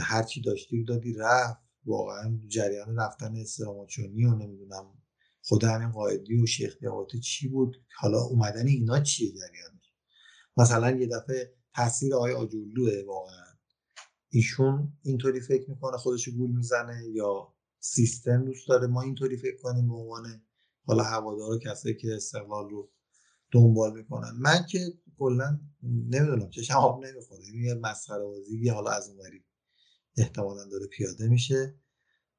[SPEAKER 4] هرچی داشتی دادی رفت. واقعا جریان رفتن استراماچونی و نمی‌دونم خود همین قاعدی و شیخ چی بود؟ حالا اومدن اینا چیه جریانش؟ مثلا یه دفعه تاثیر آقای آجولوه واقعا. ایشون اینطوری فکر می‌کنه خودشو گول می‌زنه یا سیستم دوست داره؟ ما اینطوری فکر کنیم به عنوان حالا هوادارا کسایی که استقلال رو دنبال می‌کنن. من که کلا نمی‌دونم چشم آب نمی‌خوره. این یه مسخره بازی حالا از اونوری احتمالا داره پیاده میشه.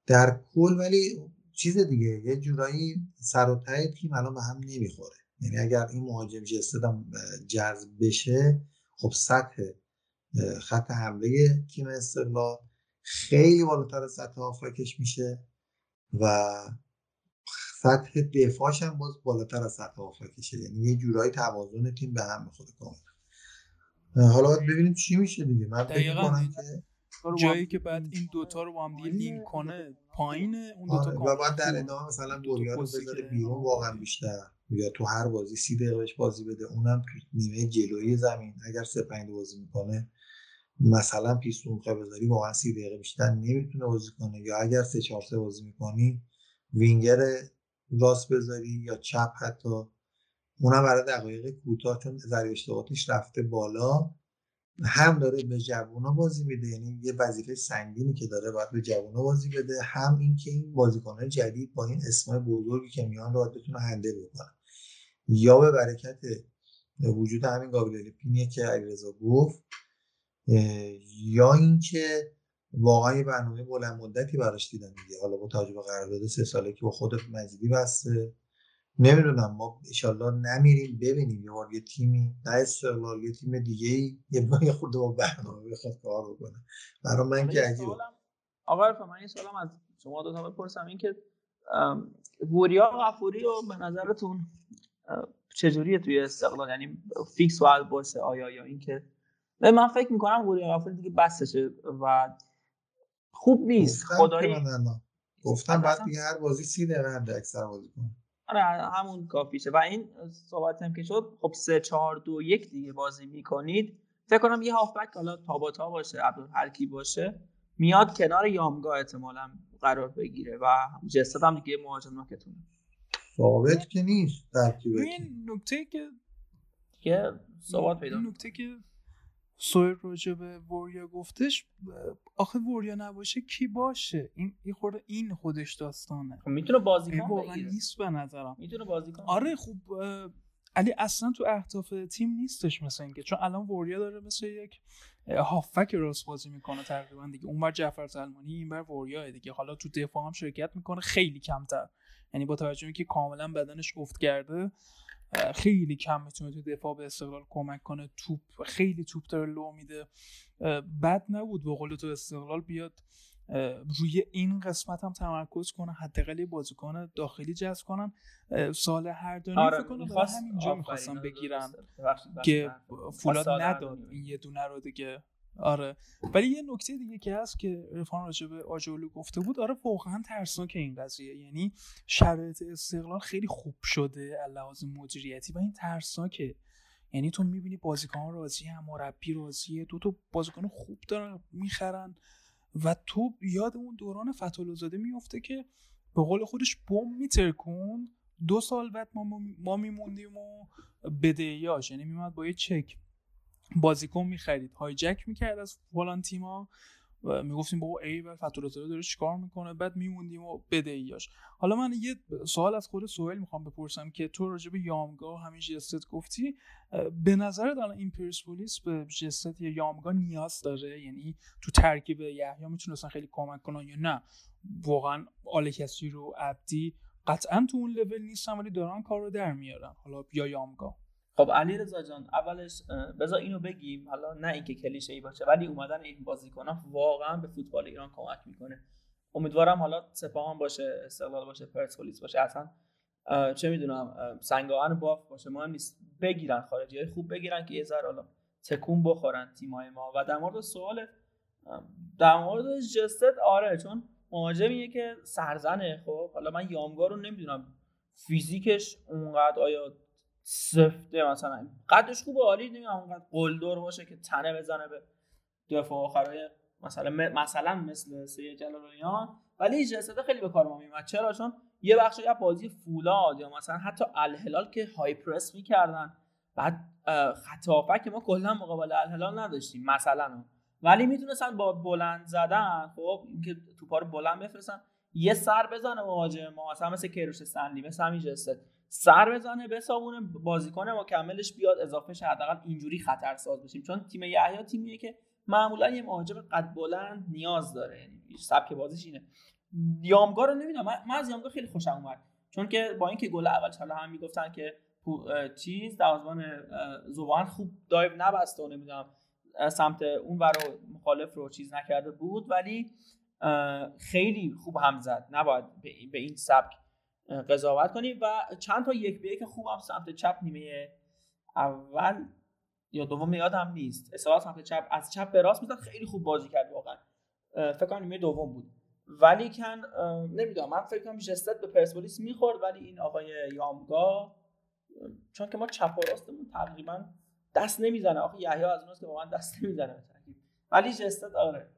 [SPEAKER 4] در کل ولی چیز دیگه یه جورایی سر و ته تیم الان به هم نمی‌خوره. یعنی اگر این مهاجم جسد جذب بشه خب سطح خط حمله تیم استقلال خیلی بالاتر از سطح آفاکش میشه و سطح دفاعش هم باز بالاتر از سطح آفاکشه یعنی یه جورایی توازن تیم به هم می‌خوره کاملا. حالا باید ببینیم چی میشه دیگه. من فکر کنم که
[SPEAKER 2] جایی که بعد این دوتا رو با هم دیگه لینک کنه پایین اون دوتا
[SPEAKER 4] آره، و بعد در ادامه مثلا بوریا رو بذاره بیرون واقعا بیشتر. یا تو هر بازی سی دقیقه بازی بده اونم نیمه جلوی زمین. اگر سه پنج بازی می‌کنه مثلا پیستون می‌خوای بذاری واقعا سی دقیقه بیشتر نمی‌تونه بازی کنه. یا اگر سه چهار سه بازی می‌کنی وینگر راست بذاری یا چپ حتی. اونم برای دقایق کوتاه چون ضریب اشتباهاتش رفته بالا. هم داره به جوونا بازی میده یعنی یه وظیفه سنگینی که داره باید به جوونا بازی بده. هم اینکه این بازیکنهای جدید با این اسمای بزرگی که میان رو بتونه هندل بکنن. یا به برکت وجود همین قابل پینیه که علیرضا گفت یا اینکه واقعا یه برنامه بلند مدتی براش دیدن دیگه. حالا با توجه به قرارداد سه ساله که با خود مجیدی بسته. نمی‌دونم ما ایشالله نمیریم ببینیم. یه بار یه تیمی نه استقلال یه تیم دیگه ای یه خورده با برنامه بخواد کار بکنه. برای من که عجیبه.
[SPEAKER 3] آقا من یه سوالم از شما دو تا بپرسم. این که وریا غفوری رو به نظرتون چجوریه توی استقلال؟ یعنی فیکس باید باشه آیا یا اینکه؟ من فکر می‌کنم وریا غفوری دیگه بسشه و خوب نیست. خدایی
[SPEAKER 4] گفتم بعد دیگه هر بازی سی دقیقه اکثر بازی کنه.
[SPEAKER 3] آره همون کافیشه و این صحبت هم که شد خب سه چهار دو یک دیگه بازی می‌کنید. فکر کنم یه هافبک حالا تاباتا باشه عبدالحرکی باشه میاد کنار یامگاه احتمالا قرار بگیره و جسد هم دیگه مهاجم نوکتونه
[SPEAKER 4] ثابت که نیست
[SPEAKER 2] این نکته که
[SPEAKER 3] که صحبت پیدا
[SPEAKER 2] نکته که سویر راجع به وریا گفتش آخه وریا نباشه کی باشه؟ این این خورده این خودش داستانه.
[SPEAKER 3] خب می‌تونه بازیکن
[SPEAKER 2] واقعا نیست به نظرم.
[SPEAKER 3] می‌تونه بازیکن
[SPEAKER 2] آره خوب علی اصلا تو اهداف تیم نیستش مثلا اینکه چون الان وریا داره مثل یک هافک راست بازی می‌کنه تقریبا دیگه. اونور جعفر سلمانی اینور وریا دیگه. حالا تو دفاع هم شرکت می‌کنه خیلی کمتر. یعنی با توجه که کاملا بدنش افت کرده خیلی کم می‌تونه تو دفاع به استقلال کمک کنه. توپ خیلی توپ داره لو میده. بد نبود به قول تو استقلال بیاد روی این قسمت هم تمرکز کنه حداقل یه بازیکن داخلی جذب کنن. سال هر دانی آره فکر کنم همینجا می‌خواستم بگیرن که فولاد نداد. این یه دونه رو دیگه آره. ولی یه نکته دیگه که هست که رفان راجع به آجولو گفته بود آره واقعا ترسناک این قضیه. یعنی شرایط استقلال خیلی خوب شده لحاظ مدیریتی و این ترسناکه. یعنی تو می‌بینی بازیکن راضی هم مربی راضیه دو تا بازیکن خوب دارن می‌خرن و تو یاد اون دوران فتولوزاده میفته که به قول خودش بم میترکون دو سال بعد ما, ما میموندیم و بدهیاش. یعنی میمد با یه چک. بازیکن می‌خرید. هایجک می‌کرد از فلان تیما و می‌گفتیم بابا ای و فتوراتورا داره چیکار می‌کنه؟ بعد میموندیم و بدهیاش حالا من یه سوال از خود سوهل می‌خوام بپرسم که تو راجع به یامگاه همین جست گفتی به نظرت الان این پرسپولیس به جست یا یامگاه نیاز داره؟ یعنی تو ترکیب یحیی می‌تونستن خیلی کمک کنن یا نه؟ واقعا آل کسی رو عبدی قطعا تو اون لول نیستن ولی دارن کار رو در میارن. حالا یا یامگاه
[SPEAKER 3] خب علی رضا جان اولش بذار اینو بگیم. حالا نه اینکه کلیشه ای باشه ولی اومدن این بازیکنان واقعا به فوتبال ایران کمک می‌کنه. امیدوارم حالا سپاهان باشه استقلال باشه پرسپولیس باشه اصلا چه می‌دونم سنگاهن باف باشه ما نیست. بگیرن خارجی های خوب بگیرن که یه ذره حالا تکون بخورن تیمای ما. و در مورد سوال در مورد جست آره چون مهاجمیه که سرزنه خب. حالا من یامگا رو نمی‌دونم فیزیکش اونقدر آیا سفته مثلا. قدش خوبه عالی نمی‌دونم اونقدر قلدر باشه که تنه بزنه به دفاع آخرای مثلا مثلا مثل سی جلالیان ولی جسد خیلی به کار ما میومد چرا؟ چون یه بخشی از بازی فولاد یا مثلا حتی الهلال که های پرس می‌کردن. بعد خط که ما کلا مقابل الهلال نداشتیم مثلا. ولی می‌تونستن با بلند زدن. خب اینکه توپا رو بلند بفرستن. یه سر بزنه مهاجم ما مثلا مثل کیروش سنلی مثل همین جسد. سر بزنه بسابونه بازیکن مکملش بیاد اضافه شه حداقل اینجوری خطر ساز بشیم. چون تیم یحیی تیمیه که معمولا یه مهاجم قد بلند نیاز داره. یعنی سبک بازیش اینه. یامگا رو نمی‌دونم. من از یامگا خیلی خوشم اومد. چون که با اینکه گل اول چاله هم می‌گفتن که چیز دروازه‌بان زوان خوب دایو نبست و نمی‌دونم سمت اون ور مخالف رو چیز نکرده بود. ولی خیلی خوب هم زد. نباید به این سبک قضاوت کنیم و چند تا یک به یک خوب هم سمت چپ نیمه اول یا دوم یادم نیست. اصلا سمت چپ از چپ به راست می‌زد خیلی خوب بازی کرد واقعا. فکر کنم نیمه دوم بود. ولی کن نمی‌دونم من فکر کنم جستت به پرسپولیس می‌خورد ولی این آقای یامگا چون که ما چپ و راستمون تقریبا دست نمی‌زنه. آخه یحیی از اوناست که واقعا دست نمی‌زنه ولی جستد آره.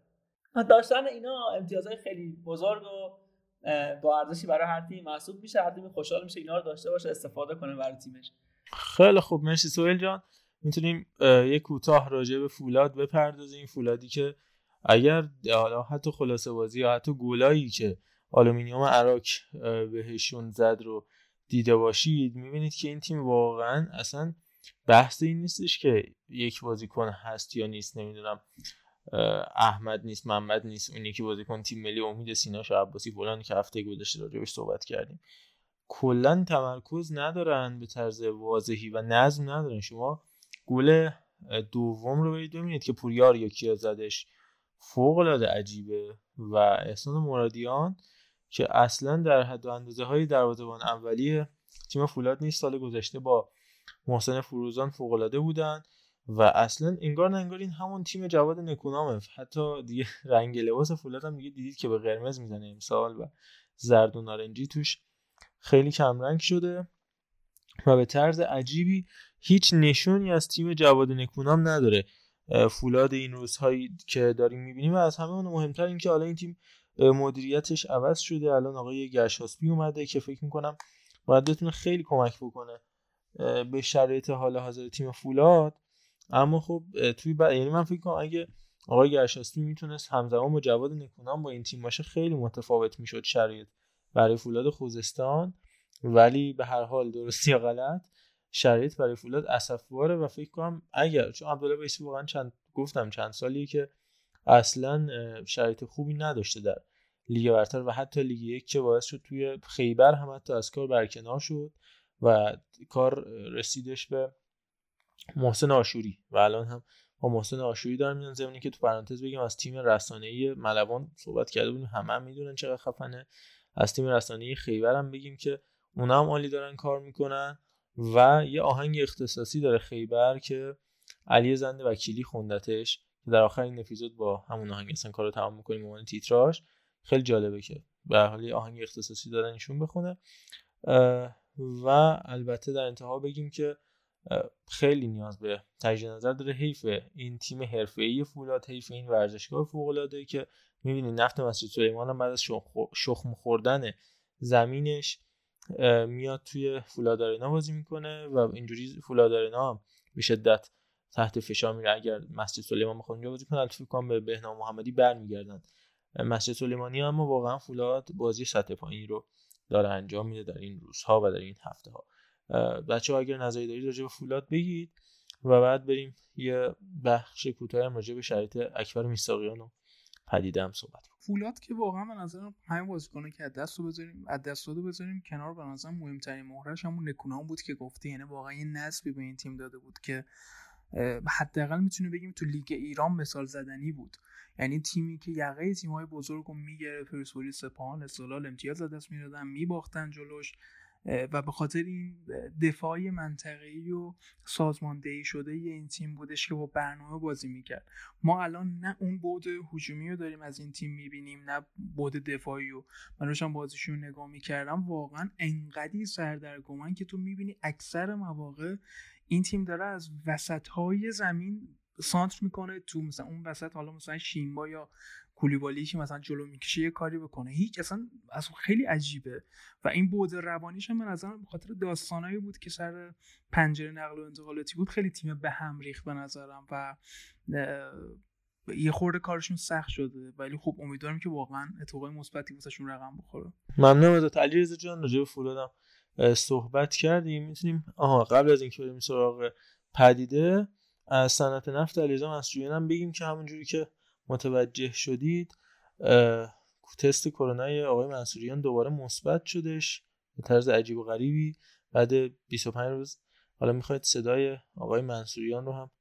[SPEAKER 3] داشتن اینا امتیازهای خیلی بزرگ و با ارزشی برای هر تیم محسوب میشه هر تیم خوشحال میشه اینا رو داشته باشه استفاده کنه برای تیمش.
[SPEAKER 1] خیلی خوب مرسی. سویل جان می‌تونیم یک کوتاه راجع به فولاد بپردازیم. فولادی که اگر حالا حتی خلاصه بازی یا حتی گلایی که آلومینیوم اراک بهشون زد رو دیده باشید می‌بینید که این تیم واقعا اصلا بحث این نیستش که یک بازیکن هست یا نیست نمی‌دونم. احمد نیست محمد نیست. اون یکی بازیکن تیم ملی امید سینا شاه عباسی فلان که هفته گذشته راجبش صحبت کردیم. کلا تمرکز ندارن به طرز واضحی و نظم ندارن. شما گل دوم رو برید ببینید که پوریار یا کیا زدش فوق العاده عجیبه و احسان مرادیان که اصلا در حد و اندازه های دروازه‌بان اولیه. تیم فولاد نیست. سال گذشته با محسن فروزان فوق العاده بودن. و اصلا انگار انگار این همون تیم جواد نکونامه. حتی دیگه رنگ لباس فولاد هم دیگه دیدید که به قرمز می‌زنه امسال و زرد و نارنجی توش خیلی کم رنگ شده و به طرز عجیبی هیچ نشونی از تیم جواد نکونام نداره. فولاد این روزهایی که داریم می‌بینیم و از همه اون مهمتر این که حالا این تیم مدیریتش عوض شده. الان آقای گرشاسبی اومده که فکر می‌کنم باید بتونه خیلی کمک بکنه به شرایط حال حاضر تیم فولاد. اما خب توی بعد یعنی من فکر کنم اگه آقای گرشاسبی می‌تونست همزمان با جواد نکونام با این تیم باشه خیلی متفاوت می‌شد شرایط برای فولاد خوزستان. ولی به هر حال درستی یا غلط شرایط برای فولاد اسفواره و فکر کنم اگر چون عبدالله ویسی واقعا چند گفتم چند سالی که اصلا شرایط خوبی نداشته در لیگ برتر و حتی لیگ یک که باعث شد توی خیبر هم حتی از کار برکنار شد و کار رسیدش به محسن آشوری و الان هم با محسن آشوری دارم میان زمینی که تو پرانتز بگیم از تیم رسانه‌ای ملوان صحبت کرده بودیم همه هم می‌دونن چقدر خفنه. از تیم رسانه‌ای خیبر هم بگیم که اونا هم عالی دارن کار می‌کنن و یه آهنگ اختصاصی داره خیبر که علی زنده وکیلی خوندتش که در آخرین اپیزود با همون آهنگ اصلا کار رو تمام می‌کنیم عنوان تیتراژ. خیلی جالبه که به حال آهنگ اختصاصی دارن ایشون بخونه. و البته در انتها بگیم که خیلی نیاز به تجدید نظر داره. حیف این تیم حرفه‌ای فولاد حیف این ورزشگاه فوق العاده که می‌بینید نفت مسجد سلیمان هم بعد از شخم خوردن زمینش میاد توی فولاد بازی می‌کنه و اینجوری فولاد هم به شدت تحت فشار میره. اگر مسجد سلیمان بخواد اونجا بازی کنه فکر کنم به بهنام محمدی برمیگردن. مسجد سلیمانی اما واقعا فولاد بازی سطح پایینی رو داره انجام میده در این روزها و در این هفته ها بچه ها اگر نظری دارید راجع به فولاد بگید و بعد بریم یه بخش کوتاه راجع به شرایط اکبر میساقیان و پدیده هم صحبت
[SPEAKER 2] فولاد که واقعا به نظرم همین بازیکنه که از دست بذاریم از دست رو بذاریم کنار به نظرم مهمترین مهرش همون نکونام بود که گفته یعنی واقعا یه نسبی به این تیم داده بود که حداقل می‌تونه بگیم تو لیگ ایران مثال زدنی بود. یعنی تیمی که یقه تیم‌های بزرگ رو می‌گرفت پرسپولیس سپاهان استقلال امتیاز از دست می‌دادن میباختن جلوش. و به خاطر این دفاعی منطقه‌ای و سازماندهی شده این تیم بودش که با برنامه بازی می‌کرد. ما الان نه اون بود هجومی رو داریم از این تیم می‌بینیم نه بود دفاعی و من روشم بازیشون نگاه می‌کردم. واقعا انقدی سردرگمن که تو می‌بینی اکثر مواقع این تیم داره از وسط زمین سانتر می‌کنه تو مثلا اون وسط حالا مثلا شیمبا یا کولیبالی که مثلا جلو می‌کشه یه کاری بکنه. هیچ اصلا اصلا خیلی عجیبه. و این بود روانیش هم من از به خاطر داستانایی بود که سر پنجره نقل و انتقالاتی بود خیلی تیم به هم ریخت به نظرم و یه خورده کارشون سخت شده. ولی خب امیدوارم که واقعا اتفاقای مثبتی واسهشون رقم بخوره.
[SPEAKER 1] ممنونم ازت علیرضا جان. راجع فولادم صحبت کردیم. می‌تونیم آها قبل از اینکه بریم سراغ پدیده از صنعت نفت علیرضا مسجویان هم بگیم که همونجوری که متوجه شدید تست کرونا آقای منصوریان دوباره مثبت شدش به طرز عجیب و غریبی. بعد 25 روز حالا می‌خواید صدای آقای منصوریان رو هم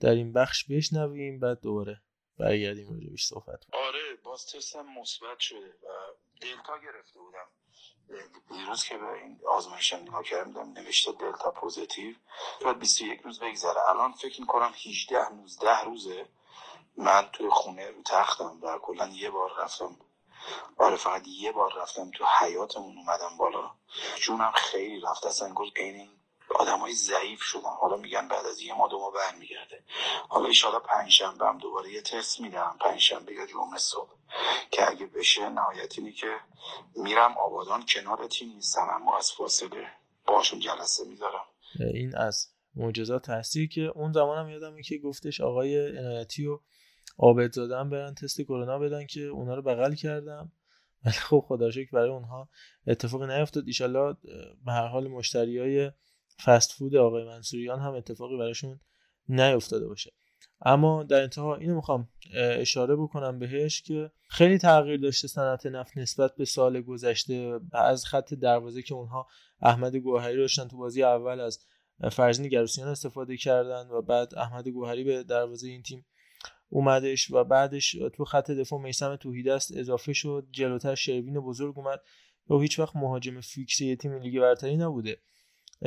[SPEAKER 1] در این بخش بشنویم بعد دوباره برگردیم راجع صحبت
[SPEAKER 5] آره باز تستم مثبت شده و دلتا گرفته بودم. دیروز که به این آزمایشم نگاه کردم نوشته دلتا پوزیتیو. بعد 21 روز بگذره. الان فکر می‌کنم 18 19 روزه. من توی خونه رو تختم و کلا یه بار رفتم. آره فقط یه بار رفتم تو حیاتمون اومدم بالا. جونم خیلی رفت. اصلا انگار این آدم های ضعیف شدن حالا میگن بعد از یه ما دو ما برمیگرده. حالا ایشالا پنجشنبه هم دوباره یه تست میدم. پنجشنبه یا جمعه صبح. که اگه بشه نهایت اینی که میرم آبادان کنار تیم نیستم. اما از فاصله باشون جلسه می‌ذارم.
[SPEAKER 1] این از معجزات هستی که اون زمانم یادمه که گفتش آقای عنایتی و عابد زادن برن تست کرونا بدن که اونا رو بغل کردم. ولی خب خدا شکر برای اونها اتفاقی نیفتاد. ایشالله به هر حال مشتری های فست فود آقای منصوریان هم اتفاقی براشون نیفتاده باشه. اما در انتها اینو می‌خوام اشاره بکنم بهش که خیلی تغییر داشته صنعت نفت نسبت به سال گذشته از خط دروازه که اونها احمد گوهری داشتن تو بازی اول از فرزین گروسیان استفاده کردن و بعد احمد گوهری به دروازه این تیم اومدش و بعدش تو خط دفاع میسم توحیدست اضافه شد. جلوتر شروین بزرگ اومد. و هیچ وقت مهاجم فیکس یه تیم لیگ برتری نبوده.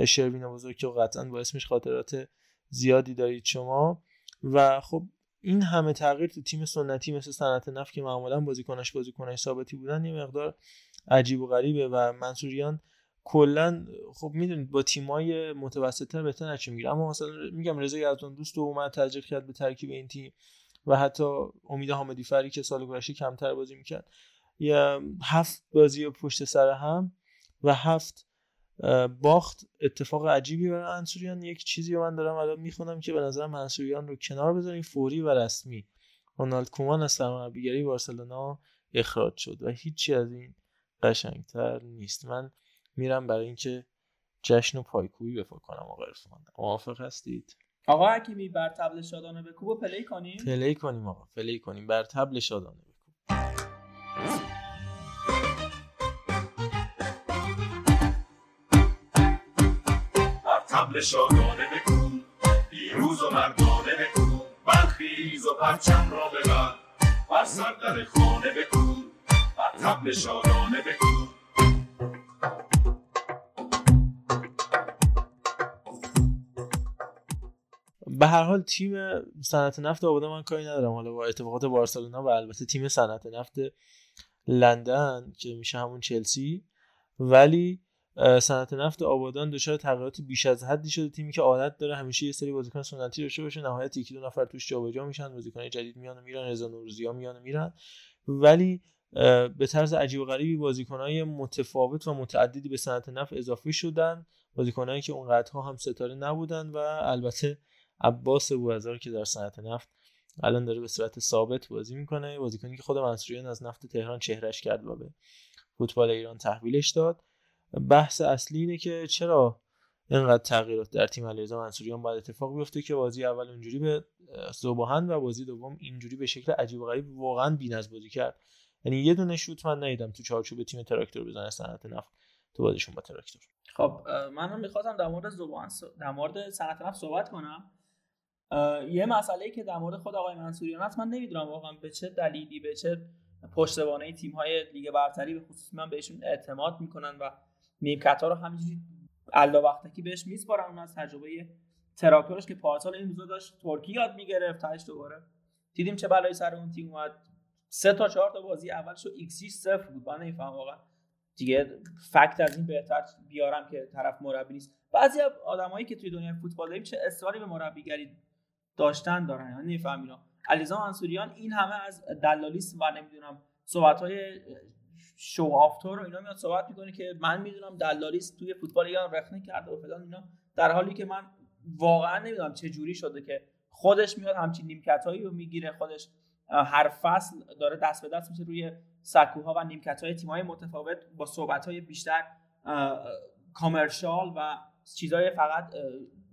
[SPEAKER 1] شروین بزرگ که قطعا با اسمش خاطرات زیادی دارید شما. و خب این همه تغییر تو تیم سنتی مثل صنعت نفت که معمولا بازیکنش بازیکنش ثابتی بودن یه مقدار عجیب و غریبه و منصوریان کلا خب می‌دونید با تیمای متوسطتر بهتر نچه می‌گیره. اما مثلا میگم رضا یزدان دوست اومد ترجیح کرد به ترکیب این تیم. و حتی امید حامدی فری که سال گذشته کمتر بازی می‌کرد. یا هفت بازی پشت سر هم و هفت باخت. اتفاق عجیبی برای منصوریان یک چیزی من دارم الان می‌خونم که به نظرم منصوریان رو کنار بذاریم فوری و رسمی. رونالد کومان از سرمربیگری بارسلونا اخراج شد و هیچی از این قشنگتر نیست. من میرم برای اینکه جشن و پایکوبی به پا کنم آقا عرفان موافق هستید؟
[SPEAKER 3] آقا حکیمی بر طبل شادانه بکوب و play کنیم؟
[SPEAKER 1] play کنیم آقا play کنیم. بر طبل شادانه بکوب.
[SPEAKER 6] بر تبل شادانه بکوب پیروز و مردانه بکوب برخیز و پرچم را ببر بر سر در خانه بکوب بر تبل شادانه بکوب.
[SPEAKER 1] به هر حال تیم صنعت نفت آبادان من کاری ندارم. حالا با اتفاقات بارسلونا و البته تیم صنعت نفت لندن که میشه همون چلسی. ولی صنعت نفت آبادان دچار تغییرات بیش از حدی شده. تیمی که عادت داره همیشه یه سری بازیکن سنتی داشته باشه. نهایت یکی دو نفر توش جابجا میشن. بازیکن جدید میان و میرن. رضا نوروزی میان و میرن. ولی به طرز عجیب و غریبی بازیکنهای متفاوت و متعددی به صنعت نفت اضافه شدن. بازیکنهایی که اونقدرها هم ستاره نبودن و البته عباس بوهزار که در صنعت نفت الان داره به صورت ثابت بازی می‌کنه. بازیکنی که خود منصوریان از نفت تهران چهرش کرد و به فوتبال ایران تحویلش داد. بحث اصلی اینه که چرا اینقدر تغییرات در تیم علیرضا منصوریان باید اتفاق بیفته که بازی اول اونجوری به زباهن و بازی دوم اینجوری به شکل عجیب و غریب واقعا بی‌نظم کرد. یعنی یه دونه شوت من ندیدم تو چارچوب تیم تراکتور بزنه صنعت نفت. تو بازیشون با تراکتور.
[SPEAKER 3] خب منم می‌خواستم در مورد زبان در مورد صنعت نفت صحبت کنم. یه مسئله که در مورد خود آقای منصوریان هست من نمی‌دونم واقعا به چه دلیلی به چه پشتوانه تیم های لیگ برتری به خصوص من بهشون اعتماد می‌کنن و نیمکت ها رو همینجوری الا وقتکی بهش میسپارن. اون از تجربه تراکتورش که پارسال این روزا داشت ترکی یاد می‌گرفت تاش دوباره دیدیم چه بلایی سر اون تیم اومد. سه تا چهار تا بازی اولش ایکس 6 صفر بود. من نمی‌فهمم واقعا. دیگه فکت از این بهتر بیارم که طرف مربی نیست. بعضی آدمایی که توی دنیای فوتبال داریم چه اصراری به مربیگری داشتن دارن یعنی نمیفهم اینا علیزا منصوریان این همه از دلالیست و نمی‌دونم صحبت های شو آفتور رو اینا میاد صحبت می‌کنه که من می‌دونم دلالیست توی فوتبال ایران رخنه کرده و فلان اینا در حالی که من واقعا نمی‌دونم چه جوری شده که خودش میاد همچین نیمکتایی رو می‌گیره خودش هر فصل داره دست به دست میشه روی سکوها و نیمکت های تیمای متفاوت با صحبت های بیشتر کامرشال و چیزهای فقط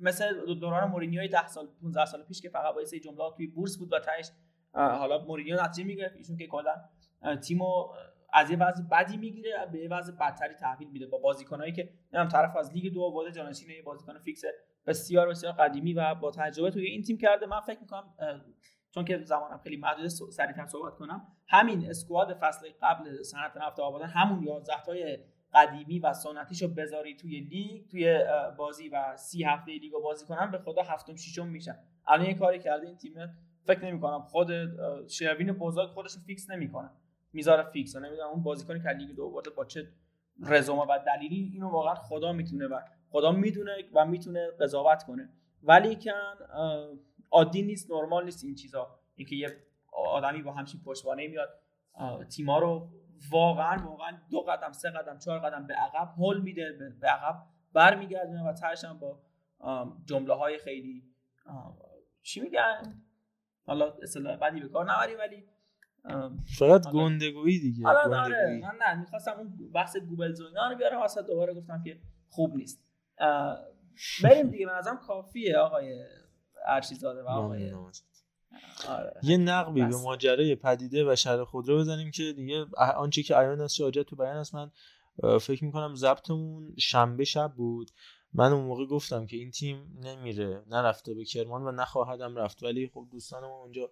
[SPEAKER 3] مثل دوران مورینیو 10 سال 15 سال پیش که فقط سه جمله توی پرس بود و تهش حالا مورینیو نتیجه می‌گرفت ایشون که کلا تیمو از یه وضع بدی می‌گیره به یه وضع بدتری تحویل میده. با بازیکنایی که نمی‌دونم طرف از لیگ دو آورده جانشین یه بازیکن فیکس بسیار بسیار قدیمی و با تجربه توی این تیم کرده. من فکر می‌کنم چون که زمانم خیلی محدود سریعتر صحبت کنم همین squad فصل قبل صنعت نفت آبادان همون 11 تای قدیمی و سنتیشو بذاری توی لیگ توی بازی و سی هفته لیگ رو بازی کنن به خدا هفتم ششم میشن. الان یه کاری کرده این تیم فکر نمی کنم خود شروین بزرگ خودش رو فیکس نمی‌کنه. می‌ذاره فیکس. نمی‌دونم اون بازیکنی که لیگ دو برده با چه رزومه و دلیلی اینو واقعا خدا می‌تونه و خدا می‌دونه و می‌تونه قضاوت کنه. ولی کن عادی نیست نرمال نیست این چیزا. اینکه یه آدمی با همچین پشتوانه میاد تیما رو واقعا واقعا دو قدم سه قدم چهار قدم به عقب هول میده به عقب برمیگردونه و تهش با جمله های خیلی چی میگن؟ حالا اصطلاح بدی به کار نبری ولی
[SPEAKER 1] فقط گندگویی دیگه
[SPEAKER 3] آره من نه می‌خواستم اون بحث گوگل زوینا رو بیارم واسه دوباره گفتم که خوب نیست. بریم دیگه من ازم کافیه آقای ارشیزاده و آقای
[SPEAKER 1] آره. یه نقبی به ماجرای پدیده و شهر خودرو بزنیم که دیگه آنچه که ایان است حاجت تو بیان است. من فکر می‌کنم ضبطمون شنبه شب بود. من اون موقع گفتم که این تیم نمیره. نرفته به کرمان و نخواهدم رفت. ولی خب دوستان ما اونجا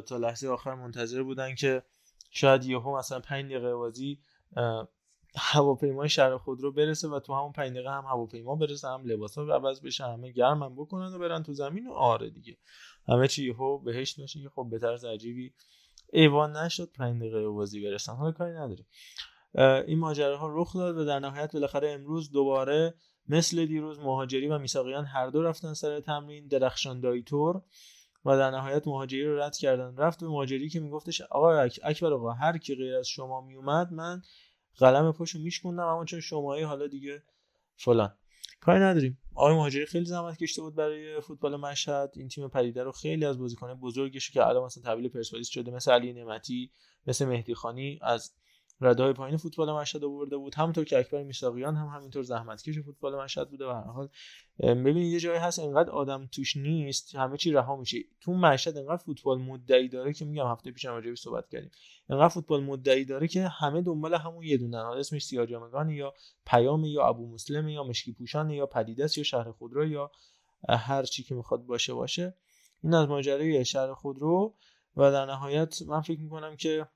[SPEAKER 1] تا لحظه آخر منتظر بودن که شاید یهو مثلا 5 دقیقه بازی هواپیمای شهر خودرو برسه و تو همون 5 دقیقه هم هواپیما برسه هم لباسا عوض بشه همه گرمم بکنن و برن تو زمین. و آره دیگه. همه چی یهو بهش باشه که خب به طرز عجیبی ایوان نشد 5 دقیقه بازی برسن. حالا کاری نداریم. این ماجراها رخ داد و در نهایت بالاخره امروز دوباره مثل دیروز مهاجری و میساقیان هر دو رفتن سر تمرین درخشان دایتور و در نهایت مهاجری رو رد کردن. رفت به مهاجری که میگفتش آقا اکبر آقا هر کی غیر از شما میومد من قلم پاشو میشکوندم اما چون شمایی حالا دیگه فلان. کاری نداریم. آقای مهاجری خیلی زحمت کشته بود برای فوتبال مشهد. این تیم پدیده رو خیلی از بازیکن بزرگش که الان مثلا تحویل پرسپولیس شده مثل علی نعمتی مثل مهدی خانی از رده های پایین فوتبال مشهد آورده بود. همونطور که اکبر میساقیان هم همینطور زحمتکش فوتبال مشهد بوده و حال ببینید یه جایی هست انقدر آدم توش نیست همه چی رها میشه. تو مشهد انقدر فوتبال مدعی داره که میگم هفته پیشم راجع صحبت کردیم. انقدر فوتبال مدعی داره که همه دنبال همون یه دونه اسمش سیاجامگان یا پیام یا ابو مسلم یا مشکی پوشان یا پدیدس یا شهر خودرو یا هر چی که می‌خواد باشه باشه. این از ماجرای شهر خودرو و در نهایت من فکر می‌کنم که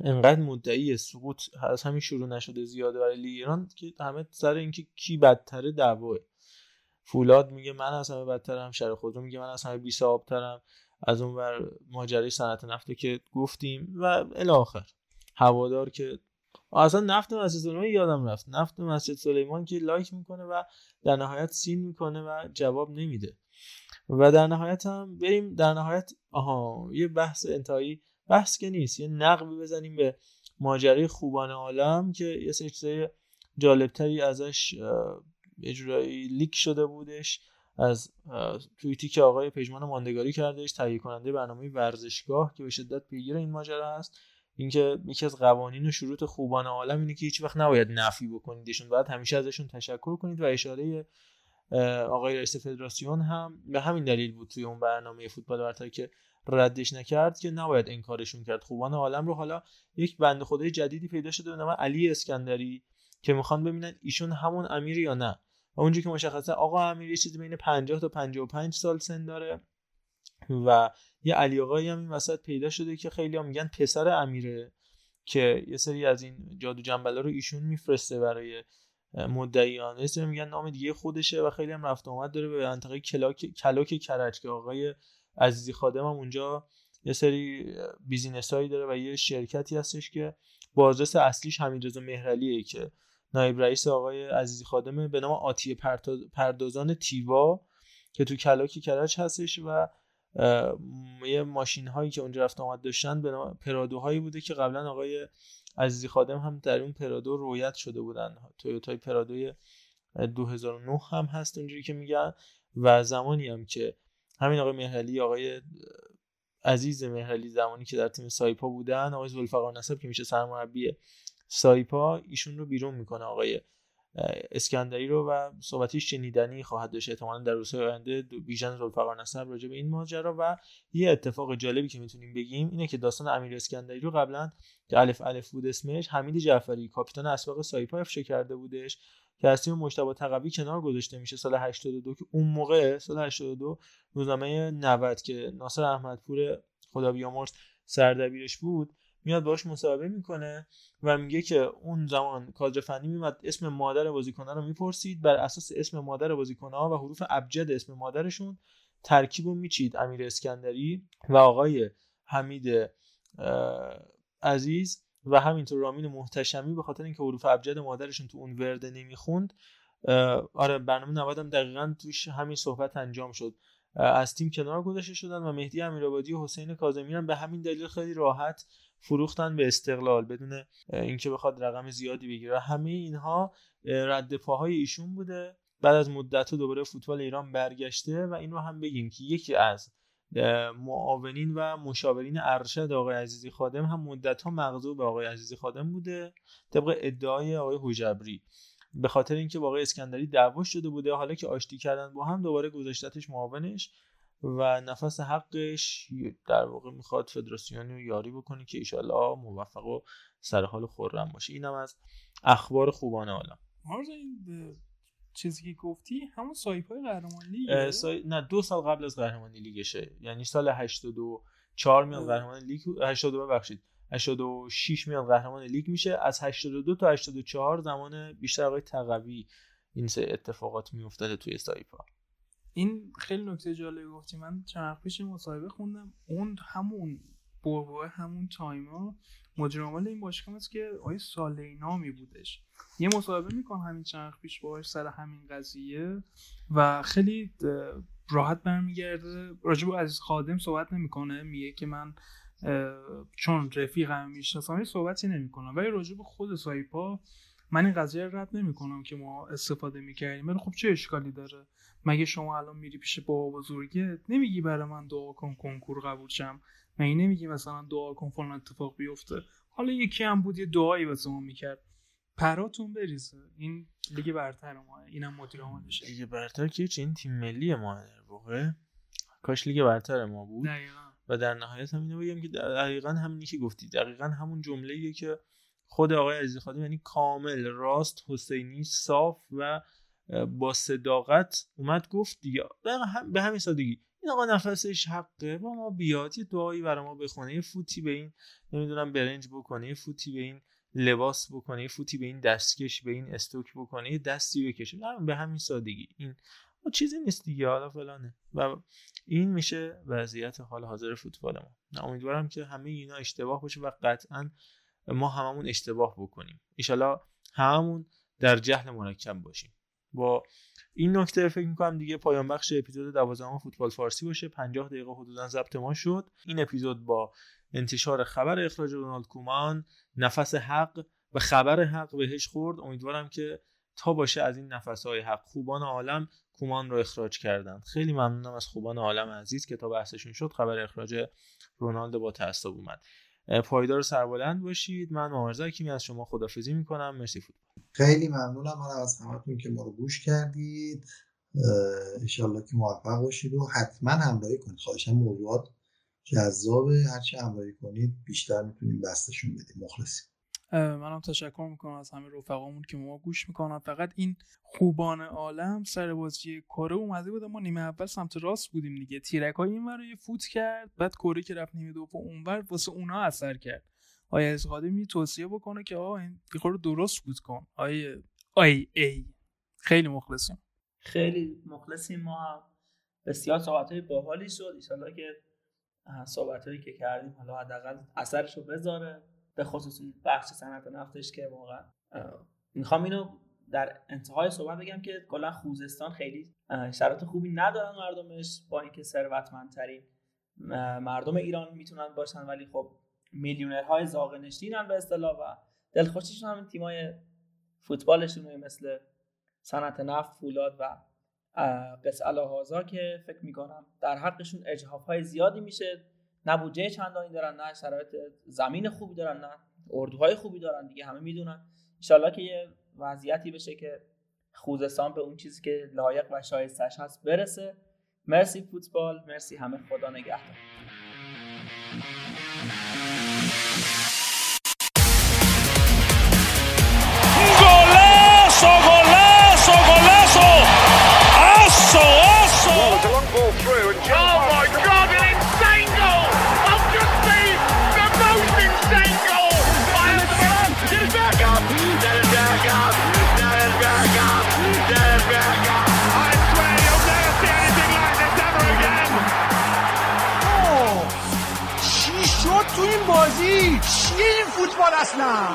[SPEAKER 1] انقدر مدعی سقوط از همین شروع نشده زیاده برای لیگ ایران که همه سر اینکه کی بدتره دعواه. فولاد میگه من از همه بدترم شهر خودرو میگه من از همه بی ترم از اون ور ماجرای صنعت نفته که گفتیم و الی آخر. هوادار که اصلا نفت مسجد سلیمان یادم رفت. نفت مسجد سلیمان که like می‌کنه و در نهایت seen می‌کنه و جواب نمیده. و در نهایت هم بریم در نهایت آها یه بحث انتهایی بحث که نیست. یه نقبی بزنیم به ماجرای خوبان عالم که یه سری چیزای جالبتری ازش اجرایی leak شده بودش. از توییتی که آقای پژمان ماندگاری کردهش تهیه کننده برنامه ورزشگاه که به شدت پیگیر این ماجرا هست. اینکه یکی از قوانین و شروط خوبان عالم اینه که هیچ وقت نباید نفی بکنیدشون. باید همیشه ازشون تشکر کنید و اشاره آقای رئیس فدراسیون هم به همین دلیل بود توی اون برنامه فوتبال برتر که ردش نکرد که نباید انکارشون کرد. خوبان عالم رو حالا یک بنده خدای جدیدی پیدا شده به نام علی اسکندری که می‌خوان ببینن ایشون همون امیر یا نه. و اونجوری که مشخصه آقا امیر یه چیزی بین 50 تا 55 سال سن داره و یه علی آقایی هم این وسط پیدا شده که خیلی هم میگن پسر امیره که یه سری از این جادو جنبلا رو ایشون میفرسته برای مدعیان. یه میگن نام دیگه خودشه و خیلی هم رفت آمد داره به منطقه کلاک کلاک کرج که آقای عزیزی خادم هم اونجا یه سری business هایی داره و یه شرکتی هستش که بازرس اصلیش رضا مهرلیه که نایب رئیس آقای عزیزی خادمه به نام آتیه پردازان تیوا که تو کلاکی کرج هستش و یه ماشین هایی که اونجا رفت آمد داشتن به نام پرادوهایی بوده که قبلا آقای عزیزی خادم هم در اون پرادو رویت شده بودن. تویوتای پرادوی 2009 هم هست اونجوری که میگن و زمانی هم که همین آقای مهرلی آقای عزیز مهرلی زمانی که در تیم سایپا بودن آقای زلفقار نسب که میشه سرمربی سایپا ایشون رو بیرون می‌کنه. آقای اسکندری رو و صحبتیش شنیدنی خواهد داشت. احتمالا در روزهای آینده بیژن زلفقار نسب راجع به این ماجرا و یه اتفاق جالبی که می‌تونیم بگیم اینه که داستان امیر اسکندری رو قبلا که الف الف بود اسمش حمید جعفری کاپیتان اسباق سایپا افشا کرده بودش. که از تیم مجتبی تقوی کنار گذاشته میشه سال 82 که اون موقع سال 82 روزنامه 90 که ناصر احمدپور خدا بیامرز سردبیرش بود میاد باش مصاحبه می‌کنه و میگه که اون زمان کادر فنی میمد اسم مادر بازیکنان رو می‌پرسید بر اساس اسم مادر بازیکنها و حروف ابجد اسم مادرشون ترکیب رو میچید امیر اسکندری و آقای حمید عزیز. و همینطور رامین محتشمی به خاطر اینکه حروف ابجد مادرشون تو اون ورده نمی‌خوند آره برنامه 90 هم دقیقا توش همین صحبت انجام شد. از تیم کنار گذاشته شدن و مهدی امیرآبادی و حسین کاظمی هم به همین دلیل خیلی راحت فروختن به استقلال بدون اینکه بخواد رقم زیادی بگیره. همه اینها رد پاهای ایشون بوده. بعد از مدت دوباره فوتبال ایران برگشته و این رو هم بگیم که یکی از معاونین و مشاورین ارشد آقای عزیزی خادم هم مدت ها مغضوب به آقای عزیزی خادم بوده طبق ادعای آقای حجبری به خاطر اینکه آقای اسکندری دعوا شده بوده حالا که آشتی کردن با هم دوباره گذاشتتش معاونش و نفس حقش در واقع می‌خواد فدراسیونی رو یاری بکنه که ایشالله موفق و سر حال خورم باشه. اینم از اخبار خوبانه عالم.
[SPEAKER 2] این چیزی که گفتی همون سایپ های قهرمان لیگ
[SPEAKER 1] سای... نه دو سال قبل از قهرمانی لیگشه. یعنی سال 84 میاد قهرمان لیگ 82 ببخشید. 86 میاد قهرمان لیگ میشه. از 82 تا 84 زمان بیشتر آقای تقوی این سه اتفاقات میافتاده توی سایپا
[SPEAKER 2] این خیلی نکته جالبی گفتی. من چند پیش مصاحبه خوندم. اون همون بوبو همون تایما مدیر این باشگاه است که آقای سالینامی بودش یه مصاحبه می‌کنم همین چند پیش باهاش سر همین قضیه و خیلی راحت برمیگرده. راجب عزیز خادم صحبت نمی‌کنه. میگه که من چون رفیقم می‌شناسم صحبتی نمی‌کنم. ولی راجب خود سایپا من این قضیه رو رد نمی‌کنم که ما استفاده می‌کردیم. ولی خب چه اشکالی داره؟ مگه شما الان میری پیش بابا بزرگت؟ نمیگی برای من دعا کن کنکور قبول شم. مگه نمیگی مثلا دعا کن فلان اتفاق بیفته؟ حالا یکی هم بود یه دعایی واسه ما می‌کرد. پراتون بریزه. این لیگ برتر ما اینم مدیر عاملشه
[SPEAKER 1] لیگ برتر که چه این تیم ملی ما در واقع. کاش لیگ برتر ما بود.
[SPEAKER 2] دقیقا.
[SPEAKER 1] و در نهایت هم اینو بگم که دقیقا همینی که گفتی. دقیقا همون جمله که خود آقای عزیز خادم یعنی کامل راست حسینی صاف و با صداقت اومد گفت دیگه. به همین سادگی. این آقا نفسش حقه. با ما بیاد. یه دعایی برای ما بخونه. یه فوتی به این نمی‌دونم برنج بکنه. یه فوتی به این لباس بکنه. یه فوتی به این دستکش به این استوک بکنه. یه دستی بکشه. به همین سادگی. این و چیزی نیست دیگه. حالا فلانه. و این میشه وضعیت حال حاضر فوتبال ما. امیدوارم که همه اینا اشتباه باشه و قطعا ما هممون اشتباه بکنیم. ایشالا هممون در جهل مرکب باشیم. با این نکته فکر می‌کنم دیگه پایان بخش اپیزود 12 فوتبال فارسی باشه. 50 دقیقه حدودا ضبط ما شد. این اپیزود با انتشار خبر اخراج رونالد کومان نفس حق و خبر حق بهش خورد. امیدوارم که تا باشه از این های حق خوبان عالم کومان رو اخراج کردن خیلی ممنونم از خوبان عالم عزیز که تا بحثشون شد خبر اخراج رونالد با تعصب اومد. پایدار سربلند باشید. من مامرزا کیمی از شما خدافزی می‌کنم. مرسی فوتبال.
[SPEAKER 4] خیلی ممنونم. من از همتون که ما رو گوش کردید. انشالله که موفق باشید و حتما همراهی کنید. خواهشم موضوعات جذابه. هرچی همراهی کنید بیشتر می‌تونیم بستشون بدیم. مخلصیم.
[SPEAKER 2] منم تشکر می‌کنم از همه رفقامون که ما گوش می‌کنم فقط این خوبان عالم سر بازی کره اومده بود ما نیمه اول سمت راست بودیم دیگه. تیرک های این فوت کرد. بعد کره که رفت نیمه دوم اونور واسه اونا اثر کرد. آیا از قادم توصیه بکنه که آقا این رو درست بود کن. آیا آی ای. خیلی مخلصیم.
[SPEAKER 3] خیلی مخلصیم. ما بسیار صحبت های باحالی شد. ایشالله که صحبت هایی که کردیم حالا حداقل اثرش رو بذاره. به خصوص بخش صنعت نفتش که واقعا می‌خوام اینو در انتهای صحبت بگم که کلا خوزستان خیلی شرایط خوبی ندارن مردمش با اینکه ثروتمندترین مردم ایران می‌تونن باشن ولی خب میلیونرهای زاغ نشینن به اصطلاح و دلخوشیشون هم تیمای فوتبالشون مثل صنعت نفت فولاد و قص الهازا که فکر می‌کنم در حقشون اجحاف های زیادی میشه. نه بودجه چندانی دارن نه شرایط زمین خوبی دارن نه اردوهای خوبی دارن دیگه همه می‌دونن. انشالله که یه وضعیتی بشه که خوزستان به اون چیزی که لایق و شایستش هست برسه. مرسی فوتبال مرسی همه خدا نگهدار.
[SPEAKER 6] فوتبال اصلا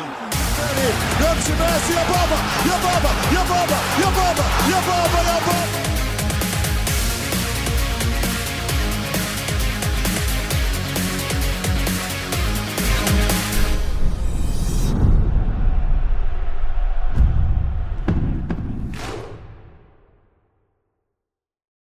[SPEAKER 6] نمشي ماشي يا بابا يا بابا يا بابا يا بابا يا بابا يا بابا